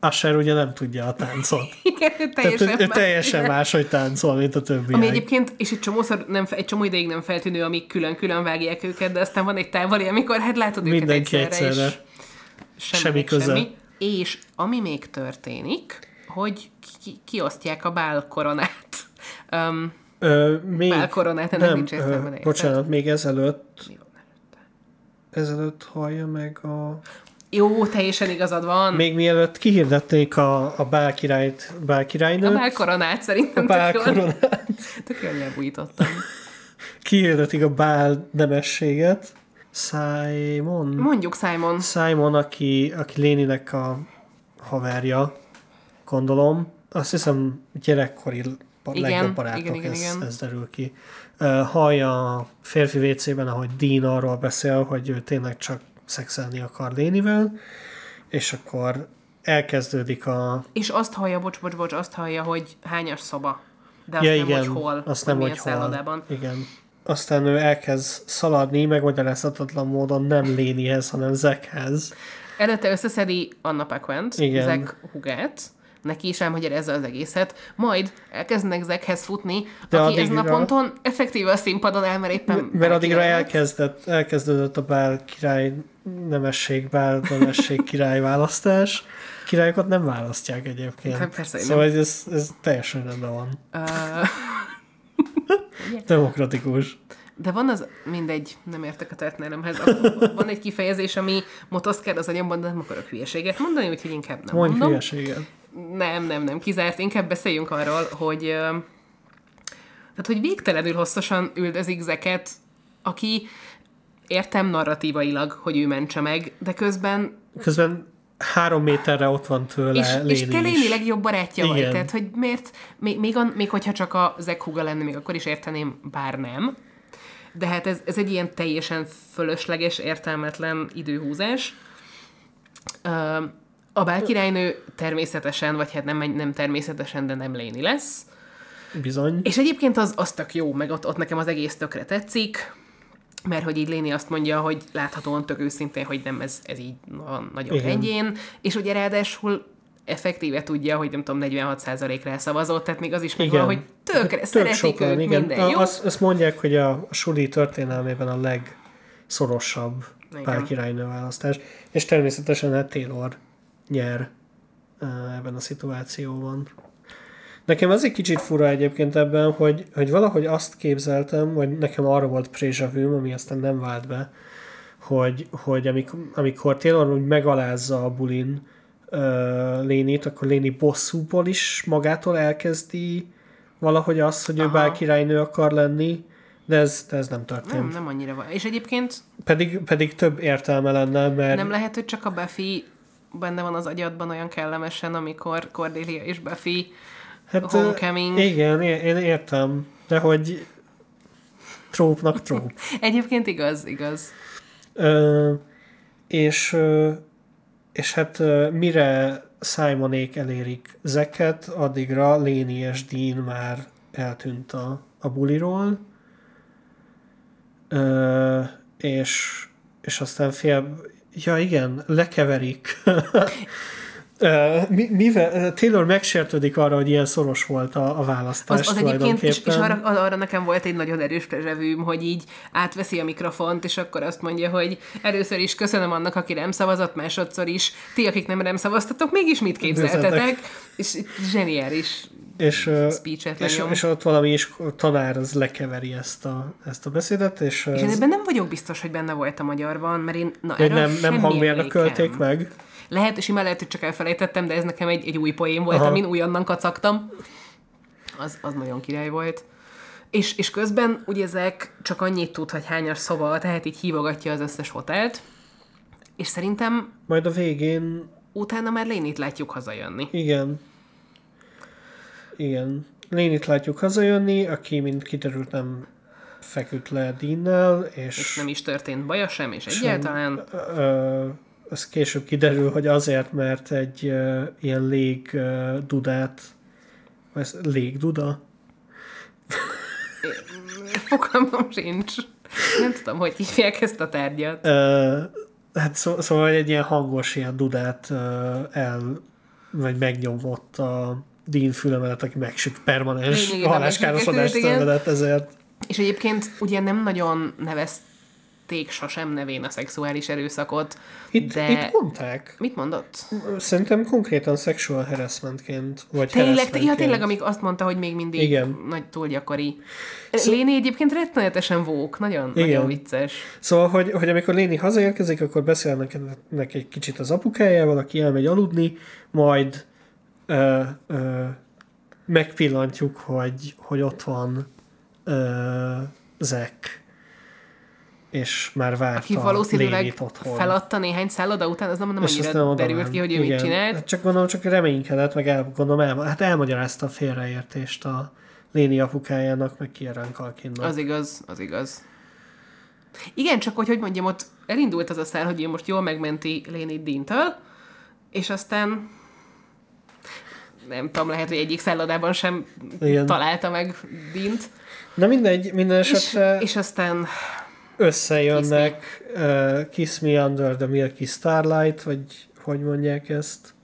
S2: Asher ugye nem tudja a táncot.
S3: Igen, ő
S2: Tehát
S3: teljesen,
S2: ő, ő
S3: más.
S2: teljesen máshogy táncol, mint a többiek.
S3: Ami egyébként, és egy csomószor nem, egy csomó ideig nem feltűnő, amíg külön-külön vágják őket, de aztán van egy távoli, amikor hát látod őket
S2: Mindenki
S3: egyszerre,
S2: egyszerre.
S3: és Semmi
S2: semmi köze.
S3: semmi. És ami még történik, hogy ki, kiosztják a bálkoronát. Um,
S2: Ö, még,
S3: Bálkoronát, ennek
S2: nem,
S3: nincs értelme,
S2: ö, bocsánat, még ezelőtt, ezelőtt hallja meg a...
S3: jó, teljesen igazad van.
S2: Még mielőtt kihirdetnék a, a bálkirályt,
S3: A
S2: bálkirálynőt,
S3: bálkoronát szerintem
S2: a bálkoronát,
S3: tök jól elbújtottam.
S2: kihirdetik a bál nemességet. Simon?
S3: Mondjuk Simon.
S2: Simon, aki, aki Léninek a haverja, gondolom. Azt hiszem gyerekkori
S3: Igen,
S2: legjobb barátok,
S3: igen, igen,
S2: ez,
S3: igen.
S2: ez derül ki. Ö, Hallja a férfi WC-ben, ahogy Dean arról beszél, hogy ő tényleg csak szexelni akar Lénivel, és akkor elkezdődik a...
S3: És azt hallja, bocs, bocs, bocs, azt hallja, hogy hányas szoba. De azt
S2: ja,
S3: nem,
S2: igen,
S3: hogy hol,
S2: azt nem, hogy hol. Igen. Aztán ő elkezd szaladni, megmagyarázhatatlan módon nem Lénihez, hanem Zekhez.
S3: Előtte összeszedi Anna Paquant,
S2: Igen.
S3: Zek hugát, neki is elmagyarázza az egészet, majd elkezdenek Zekhez futni,
S2: De
S3: aki
S2: addigra-
S3: ponton effektíve a színpadon áll, mert éppen
S2: Mert addigra elkezdett, elkezdődött a bál király nemesség, bál nemesség király választás. Királyokat nem választják egyébként.
S3: Hát persze,
S2: szóval ez, ez teljesen rendben van. Demokratikus.
S3: De van az, mindegy, nem értek a történelemhez. Van egy kifejezés, ami motoszkád az agyamban, de nem akarok hülyeséget mondani, úgyhogy inkább nem
S2: Mondj
S3: mondom.
S2: hülyeséget.
S3: Nem, nem, nem, kizárt. Inkább beszéljünk arról, hogy tehát, hogy végtelenül hosszasan üldözik Zeket, aki értem narratívailag, hogy ő mentse meg, de közben
S2: Közben három méterre ott van tőle
S3: és,
S2: Léni
S3: és te
S2: is.
S3: Léni legjobb barátja vagy,
S2: Igen.
S3: tehát hogy miért, még, még, a, még hogyha csak a Zek húga lenne, még akkor is érteném, bár nem. De hát ez, ez egy ilyen teljesen fölösleges, értelmetlen időhúzás. Ö, A bálkirálynő természetesen, vagy hát nem, nem természetesen, de nem Léni lesz.
S2: Bizony.
S3: És egyébként az, az tök jó, meg ott, ott nekem az egész tökre tetszik, mert hogy így Léni azt mondja, hogy láthatóan tök őszintén, hogy nem ez, ez így van nagyon
S2: Igen.
S3: rendjén, és ugye ráadásul effektíve tudja, hogy nem tudom, 46%-ra elszavazott, tehát még az is megvan, hogy tökre
S2: Tök
S3: szeretik
S2: sokan,
S3: őt,
S2: igen.
S3: minden jó.
S2: Azt, azt mondják, hogy a, a suli történelmében a legszorosabb
S3: Igen.
S2: pálkirálynő választás, és természetesen hát Taylor nyer ebben a szituációban. Nekem az egy kicsit fura egyébként ebben, hogy, hogy valahogy azt képzeltem, vagy nekem arra volt prézsavűm, ami aztán nem vált be, hogy, hogy amikor, amikor Taylor úgy megalázza a bulin uh, Lénit, akkor Léni bosszúból is magától elkezdi valahogy azt, hogy ő
S3: Aha.
S2: bár királynő akar lenni, de ez, de ez nem történt.
S3: Nem, nem annyira van. És egyébként
S2: Pedig, pedig több értelme lenne, mert
S3: nem lehet, hogy csak a Buffy benne van az agyadban olyan kellemesen, amikor Cordelia és Buffy
S2: hát,
S3: Homecoming.
S2: igen, én, értem, de hogy trópnak tróp.
S3: Egyébként igaz, igaz.
S2: Ö, és, és hát mire Simonék elérik Zeket, addigra Léni és Dean már eltűnt a, a buliról, ö, és, és aztán fél... Ja igen, lekeverik. Mivel Taylor megsértődik arra, hogy ilyen szoros volt a, a választás
S3: Az, az egyébként, és, és arra, arra nekem volt egy nagyon erős prezsevűm, hogy így átveszi a mikrofont, és akkor azt mondja, hogy először is köszönöm annak, aki nem szavazott, másodszor is ti, akik nem nem szavaztatok, mégis mit képzeltetek?
S2: Üdvözletek.
S3: És zseniális
S2: és,
S3: speechet
S2: és, és ott valami is tanár az lekeveri ezt a, ezt a beszédet, és,
S3: És
S2: ez,
S3: ebben nem vagyok biztos, hogy benne volt a magyarban, mert én na, erről
S2: nem, nem
S3: semmi
S2: hangmérnökölték
S3: emlékem.
S2: meg.
S3: Lehet, és lehet, hogy csak elfelejtettem, de ez nekem egy, egy új poén volt.
S2: Aha.
S3: amin újonnan kacagtam. Az, az nagyon király volt. És, és közben ugye ezek csak annyit tud, hogy hányas szoba, tehát így hívogatja az összes hotelt. És szerintem
S2: Majd a végén,
S3: utána már Lénit látjuk hazajönni.
S2: igen, igen, Lénit látjuk hazajönni, aki, mint kiderült, nem feküdt le Deannel, és,
S3: És nem is történt baja sem, és egyáltalán
S2: ö, ez később kiderül, hogy azért, mert egy ö, ilyen lég ö, dudát, vagy ez légduda?
S3: fogalmam sincs. Nem tudom, hogy hívják ezt a tárgyat.
S2: Ö, hát szó, szóval egy ilyen hangos ilyen dudát ö, el, vagy megnyomott a Dean fülemelet, aki megsüt permanens
S3: igen.
S2: szenvedett ezért.
S3: És egyébként ugye nem nagyon nevezték sosem nevén a szexuális erőszakot,
S2: Itt,
S3: de...
S2: itt mondták.
S3: Mit mondott?
S2: Szerintem konkrétan sexual harassmentként, vagy
S3: Tényleg, ja, tényleg, amíg azt mondta, hogy még mindig
S2: Igen.
S3: nagy túl gyakori. Léni egyébként rettenetesen vók, nagyon, nagyon
S2: Igen.
S3: vicces.
S2: Szóval, hogy, hogy amikor Léni hazaérkezik, akkor beszélnek ennek egy kicsit az apukájával, aki elmegy aludni, majd ö, ö, megpillantjuk, hogy, hogy ott van ö, Zek, és már várta
S3: Aki valószínűleg feladta néhány szálloda után, az nem, nem
S2: És
S3: annyira
S2: nem
S3: derült ki, hogy ő
S2: Igen.
S3: mit csinált.
S2: Hát Csak gondolom, csak reménykedett, meg el, gondolom, el, hát elmagyarázta a félreértést a Léni apukájának, meg Kieran Kalkinnak.
S3: Az igaz, az igaz. Igen, csak hogy, hogy mondjam, ott elindult az a szál, hogy ő most jól megmenti Lénit Dintől, és aztán nem tudom, lehet, hogy egyik szállodában sem
S2: Igen.
S3: találta meg Dint.
S2: Na mindegy, minden
S3: És,
S2: esetre
S3: és aztán
S2: összejönnek uh, Kiss Me Under the Milky Starlight, vagy hogy mondják ezt.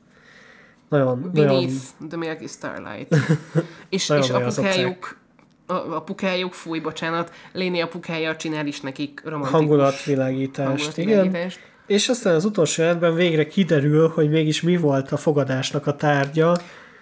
S2: Nagyon, nagyon
S3: Beneath the Milky Starlight. és,
S2: Nagyon
S3: és apukájuk, a, apukájuk, fúj, bocsánat, Léni apukája csinál is nekik romantikus
S2: hangulatvilágítást. Igen.
S3: hangulatvilágítást.
S2: És aztán az utolsó jelentben végre kiderül, hogy mégis mi volt a fogadásnak a tárgya.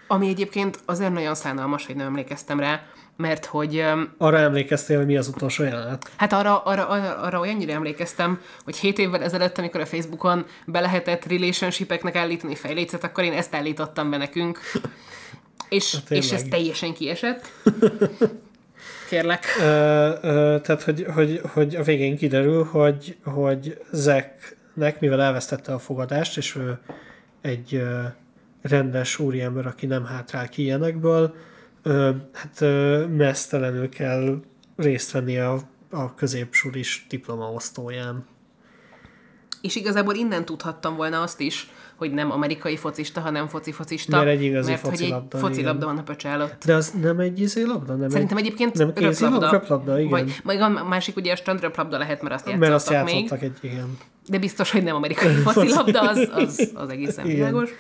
S3: Ami egyébként azért nagyon szánalmas, hogy nem emlékeztem rá, mert hogy
S2: Arra emlékeztél, hogy mi az utolsó jelenet?
S3: hát arra, arra, arra, arra olyannyira emlékeztem, hogy 7 évvel ezelőtt, amikor a Facebookon be lehetett relationshipeknek állítani fejlécet, akkor én ezt állítottam be nekünk. És,
S2: Hát
S3: és ez teljesen kiesett. Kérlek.
S2: Ö, ö, tehát, hogy, hogy, hogy a végén kiderül, hogy, hogy Zeknek, mivel elvesztette a fogadást, és ő egy rendes úriember, aki nem hátrál ki ilyenekből, hát mesztelenül kell részt venni a, a középsulis diplomaosztóján.
S3: És igazából innen tudhattam volna azt is, hogy nem amerikai focista, hanem foci-focista.
S2: Mert egy igazi
S3: mert hogy
S2: focilabda,
S3: egy focilabda van a pöcs alatt.
S2: De az nem egy izé labda? Nem
S3: Szerintem
S2: egy,
S3: egyébként
S2: nem
S3: röplabda.
S2: Röplabda, igen.
S3: Vagy, vagy a másik ugye a strandröplabda lehet, mert azt játszottak,
S2: mert azt
S3: még.
S2: játszottak egy, igen.
S3: De biztos, hogy nem amerikai focilabda, az, az, az egészen
S2: Igen.
S3: világos.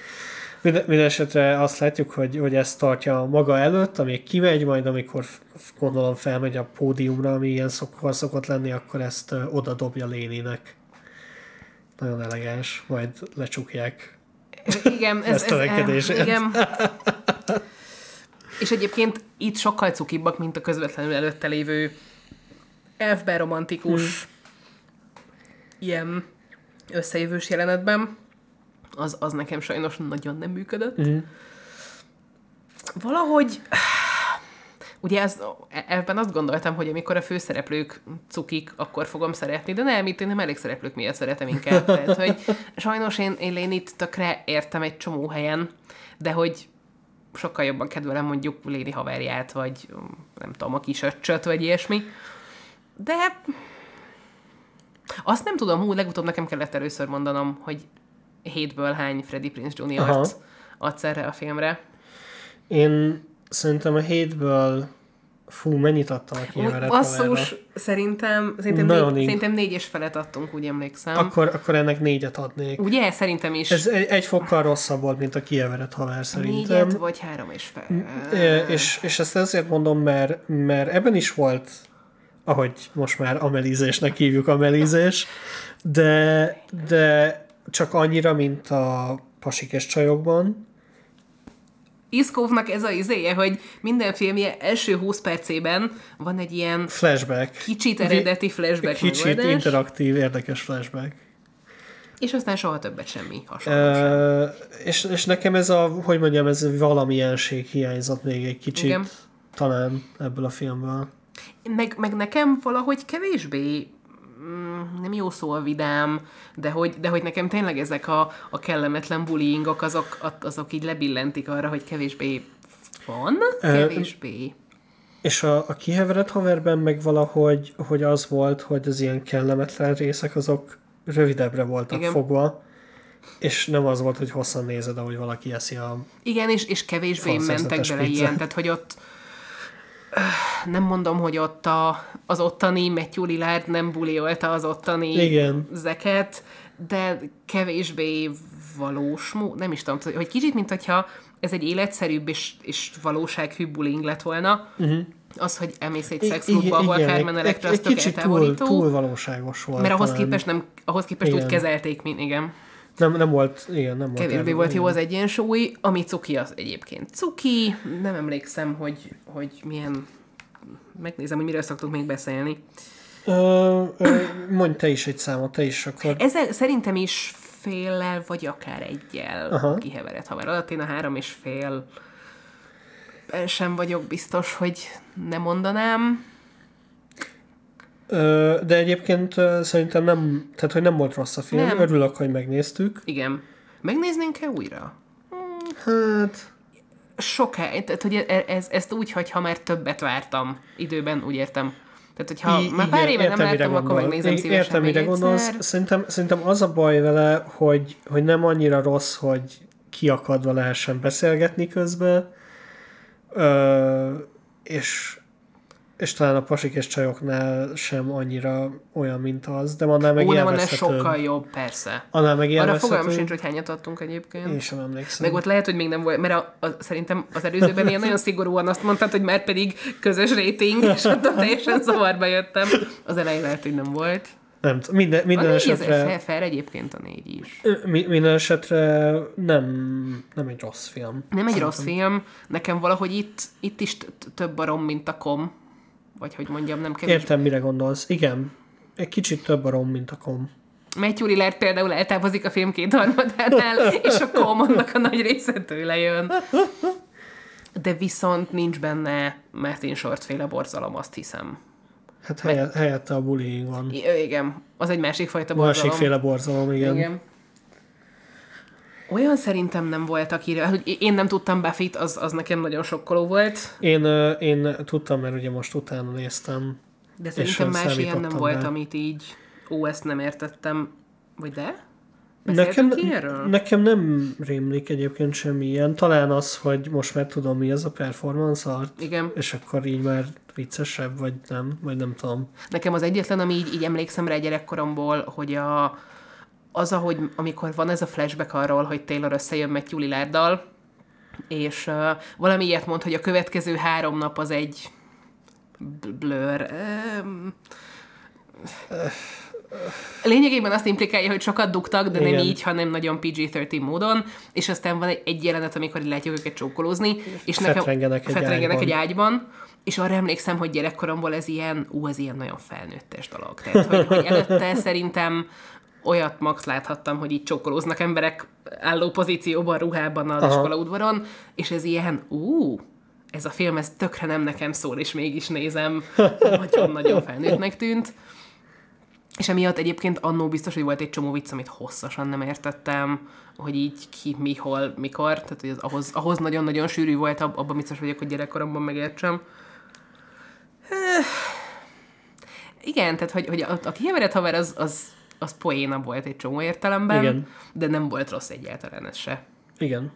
S2: Minden, minden esetre azt látjuk, hogy, hogy ezt tartja maga előtt, amíg kimegy, majd amikor gondolom felmegy a pódiumra, ami ilyen szokor szokott lenni, akkor ezt oda dobja Léninek. Nagyon elegáns, majd lecsukják.
S3: Igen, ez, ez,
S2: Mesztelenkedésért.
S3: igen. És egyébként itt sokkal cukibbak, mint a közvetlenül előtte lévő elfben romantikus
S2: Hmm.
S3: ilyen összejövős jelenetben. Az, az nekem sajnos nagyon nem működött.
S2: Mm.
S3: Valahogy Ugye ez, ebben azt gondoltam, hogy amikor a főszereplők cukik, akkor fogom szeretni, de nem, itt én nem elég szereplők miatt szeretem inkább. Tehát, hogy sajnos én, én Lénit tökre értem egy csomó helyen, de hogy sokkal jobban kedvelem mondjuk Léni haverját, vagy nem tudom, a kis öccsöt, vagy ilyesmi. De azt nem tudom, hú, legutóbb nekem kellett először mondanom, hogy hétből hány Freddie Prince
S2: Aha.
S3: Jr.-t adsz erre a filmre.
S2: Én szerintem a hétből fú, mennyit adtam a kieveret
S3: Basszus, szerintem, szerintem,
S2: Nagyon
S3: négy,
S2: ink.
S3: szerintem négy és felet adtunk, úgy emlékszem.
S2: Akkor, akkor ennek négyet adnék.
S3: Ugye? Szerintem is.
S2: Ez egy, egy fokkal rosszabb volt, mint a kieveret haver szerintem.
S3: Négyet vagy három és fel.
S2: É, és, és ezt azért mondom, mert, mert ebben is volt, ahogy most már amelízésnek hívjuk amelízés, de, de csak annyira, mint a pasik és csajokban.
S3: Iszkóvnak ez a izéje, hogy minden filmje első 20 percében van egy ilyen
S2: Flashback.
S3: kicsit eredeti flashback
S2: Kicsit
S3: megoldás,
S2: interaktív, érdekes flashback.
S3: és aztán soha többet semmi hasonló.
S2: Ö, és, és nekem ez a, hogy mondjam, ez valamilyenség hiányzott még egy kicsit.
S3: Igen.
S2: Talán ebből a filmből.
S3: Meg, meg nekem valahogy kevésbé nem jó szó a vidám, de hogy, de hogy nekem tényleg ezek a, a kellemetlen bullyingok, azok, azok így lebillentik arra, hogy kevésbé van, kevésbé.
S2: És a, a kihevered haverben meg valahogy hogy az volt, hogy az ilyen kellemetlen részek azok rövidebbre voltak
S3: Igen.
S2: Fogva, és nem az volt, hogy hosszan nézed, ahogy valaki eszi a...
S3: Igen, és, és kevésbé mentek bele
S2: pizza.
S3: ilyen, tehát hogy ott nem mondom, hogy ott a, az ottani Matthew Lillard nem buliolta az ottani
S2: Igen.
S3: zeket, de kevésbé valós nem is tudom, hogy kicsit, mint hogyha ez egy életszerűbb és, és valósághűbb bullying lett volna, uh-huh. az, hogy emész egy szexklubba, ahol Carmen Electra, az tök
S2: túl, túl valóságos volt.
S3: mert ahhoz
S2: talán.
S3: képest, nem, ahhoz képest úgy
S2: Igen.
S3: kezelték, mint igen.
S2: Nem, nem volt, igen, nem volt.
S3: Kevésbé volt jó az egyensúly, ami cuki az egyébként cuki, nem emlékszem, hogy, hogy milyen, megnézem, hogy miről szoktunk még beszélni.
S2: Ö, ö, mondj te is egy számot, te is akkor.
S3: Ezzel szerintem is féllel, vagy akár egyel
S2: Aha.
S3: kiheveredett haver alatt. Én a három és fél sem vagyok biztos, hogy ne mondanám.
S2: De egyébként szerintem nem, tehát hogy nem volt rossz a film.
S3: Nem.
S2: Örülök, hogy megnéztük.
S3: Igen. Megnéznénk-e újra?
S2: Hát,
S3: Sokáig, tehát hogy e- ez, ezt úgy, hogy ha már többet vártam időben, úgy értem. Tehát, hogyha
S2: i-
S3: már pár éve nem
S2: mire
S3: láttam, akkor megnézem szívesen
S2: Értem, mire gondolsz. Szerintem, szerintem az a baj vele, hogy, hogy nem annyira rossz, hogy kiakadva lehessen beszélgetni közben, ö, és és talán a pasik és csajoknál sem annyira olyan, mint az, de annál meg
S3: Ó, nem, annál sokkal jobb, persze.
S2: Annál meg
S3: Arra fogalmam sincs, hogy hányat adtunk egyébként.
S2: Én sem emlékszem.
S3: Meg ott lehet, hogy még nem volt, mert a, a, szerintem az előzőben ilyen nagyon szigorúan azt mondtad, hogy már pedig közös rating, és ott teljesen zavarba jöttem. Az elején lehet, hogy nem volt.
S2: Nem, t- minden,
S3: A
S2: minden
S3: négy
S2: esetre...
S3: fel, fel egyébként a négy is.
S2: Mi, minden esetre nem, nem egy rossz film.
S3: Nem egy rossz film, nekem valahogy itt, itt is több a rom, mint a kom. Vagy hogy mondjam, nem kevés.
S2: Értem, mire gondolsz. Igen, egy kicsit több a rom, mint a kom.
S3: Matthew Lillard például eltávozik a film kétharmadánál, és a kom annak a nagy része tőle jön. De viszont nincs benne Martin Short féle borzalom, azt hiszem.
S2: Hát helyett, helyette a bullying van.
S3: I- igen, az egy másik fajta borzalom.
S2: Másikféle borzalom, igen. igen.
S3: Olyan szerintem nem volt, akire, hogy én nem tudtam buffy az, az nekem nagyon sokkoló volt,
S2: Én, én tudtam, mert ugye most utána néztem.
S3: de szerintem más ilyen nem
S2: számítottam
S3: volt, amit így, ó, ezt nem értettem, vagy de?
S2: Nekem, nekem nem rémlik egyébként semmi ilyen. Talán az, hogy most már tudom, mi az a performance art,
S3: Igen.
S2: és akkor így már viccesebb, vagy nem, vagy nem tudom.
S3: Nekem az egyetlen, ami így, így emlékszem rá gyerekkoromból, hogy a, az, ahogy amikor van ez a flashback arról, hogy Taylor összejön Matthew Lillarddal, és uh, valami ilyet mond, hogy a következő három nap az egy bl- blur. Um, Lényegében azt implikálja, hogy sokat dugtak, de nem
S2: Igen.
S3: így, hanem nagyon PG-13 módon, és aztán van egy, egy jelenet, amikor így látjuk őket csókolózni, és
S2: Fetrengenek egy
S3: fetrengenek
S2: ágyban.
S3: egy ágyban, és arra emlékszem, hogy gyerekkoromból ez ilyen, ú, ez ilyen nagyon felnőttes dolog. Tehát, hogy, hogy előtte szerintem olyat max láthattam, hogy így csókolóznak emberek álló pozícióban, ruhában az
S2: Aha.
S3: iskola udvaron, és ez ilyen, ú, ez a film, ez tökre nem nekem szól, és mégis nézem. Nagyon-nagyon felnőttnek tűnt. És emiatt egyébként annó biztos, hogy volt egy csomó vicc, amit hosszasan nem értettem, hogy így ki, mi, hol, mikor, tehát hogy az ahhoz, ahhoz nagyon-nagyon sűrű volt, ab, abban biztos vagyok, hogy gyerekkoromban megértsem. Igen, tehát hogy, hogy a, a kiheveredett haver az, az, az poéna volt egy csomó értelemben,
S2: Igen.
S3: de nem volt rossz egyáltalán ez se.
S2: Igen.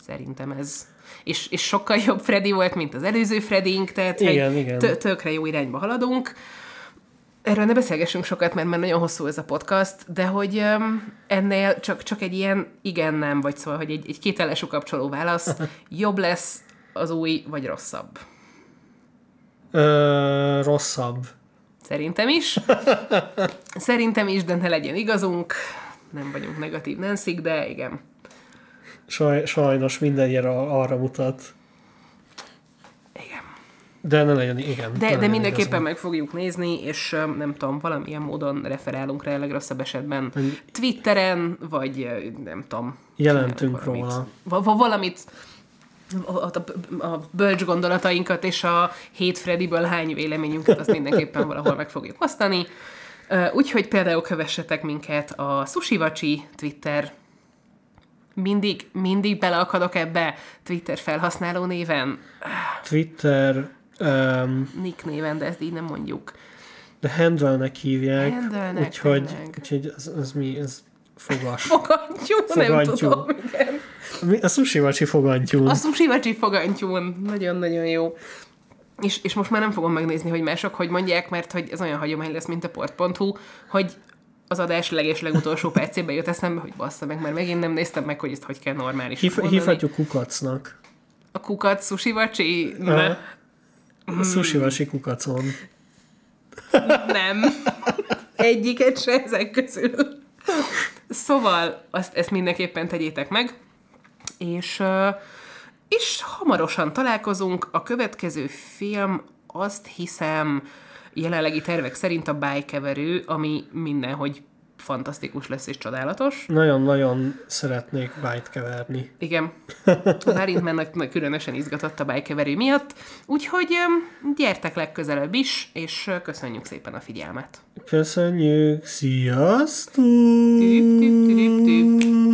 S3: Szerintem ez. És, és sokkal jobb Freddy volt, mint az előző Freddyink, tehát
S2: Igen,
S3: hogy
S2: igen.
S3: tö- tökre jó irányba haladunk. Erről ne beszélgessünk sokat, mert már nagyon hosszú ez a podcast, de hogy um, ennél csak, csak egy ilyen igen-nem, vagy szóval, hogy egy, egy kétállású kapcsoló válasz, jobb lesz az új, vagy rosszabb.
S2: Ö, rosszabb.
S3: Szerintem is. Szerintem is, de ne legyen igazunk. Nem vagyunk negatív Nancy, de igen.
S2: Saj, sajnos minden jel arra mutat.
S3: Igen.
S2: De ne legyen, igen.
S3: De, de mindenképpen
S2: igazam.
S3: meg fogjuk nézni, és nem tudom, valamilyen módon referálunk rá legrosszabb esetben. Twitteren, vagy nem tudom.
S2: Jelentünk
S3: csinálunk
S2: róla.
S3: Va- valamit, a, a, a bölcs gondolatainkat és a hét Freddyből hány véleményünket, azt mindenképpen valahol meg fogjuk osztani. Úgyhogy például kövessetek minket a Sushi Vacsi Twitter mindig, mindig beleakadok ebbe Twitter felhasználó néven,
S2: Twitter, um,
S3: Nick néven, de ezt így nem mondjuk.
S2: de handle-nek hívják,
S3: Handle-nek,
S2: úgyhogy,
S3: tényleg.
S2: úgyhogy ez, ez mi, ez fogas.
S3: Fogantyú, nem
S2: Fogantyú.
S3: tudom. Igen.
S2: A sushi vacsi fogantyú.
S3: A sushi vacsi fogantyún. Nagyon-nagyon jó. És, és most már nem fogom megnézni, hogy mások hogy mondják, mert hogy ez olyan hagyomány lesz, mint a port.hu, hogy az adás leges legutolsó percében jött eszembe, hogy bassza meg, mert megint nem néztem meg, hogy ezt hogy kell normális
S2: Hív, hívhatjuk kukacnak.
S3: A kukat sushi vacsi?
S2: Ne. A sushi vasi kukacon.
S3: Nem. Egyiket se ezek közül. Szóval azt, ezt mindenképpen tegyétek meg. És, és hamarosan találkozunk. A következő film azt hiszem jelenlegi tervek szerint a bájkeverő, ami mindenhogy fantasztikus lesz és csodálatos.
S2: Nagyon-nagyon szeretnék bájt keverni.
S3: Igen. Bálint mennek különösen izgatott a bájkeverő miatt. Úgyhogy gyertek legközelebb is, és köszönjük szépen a figyelmet.
S2: Köszönjük, sziasztok!
S3: Tüp, tüp.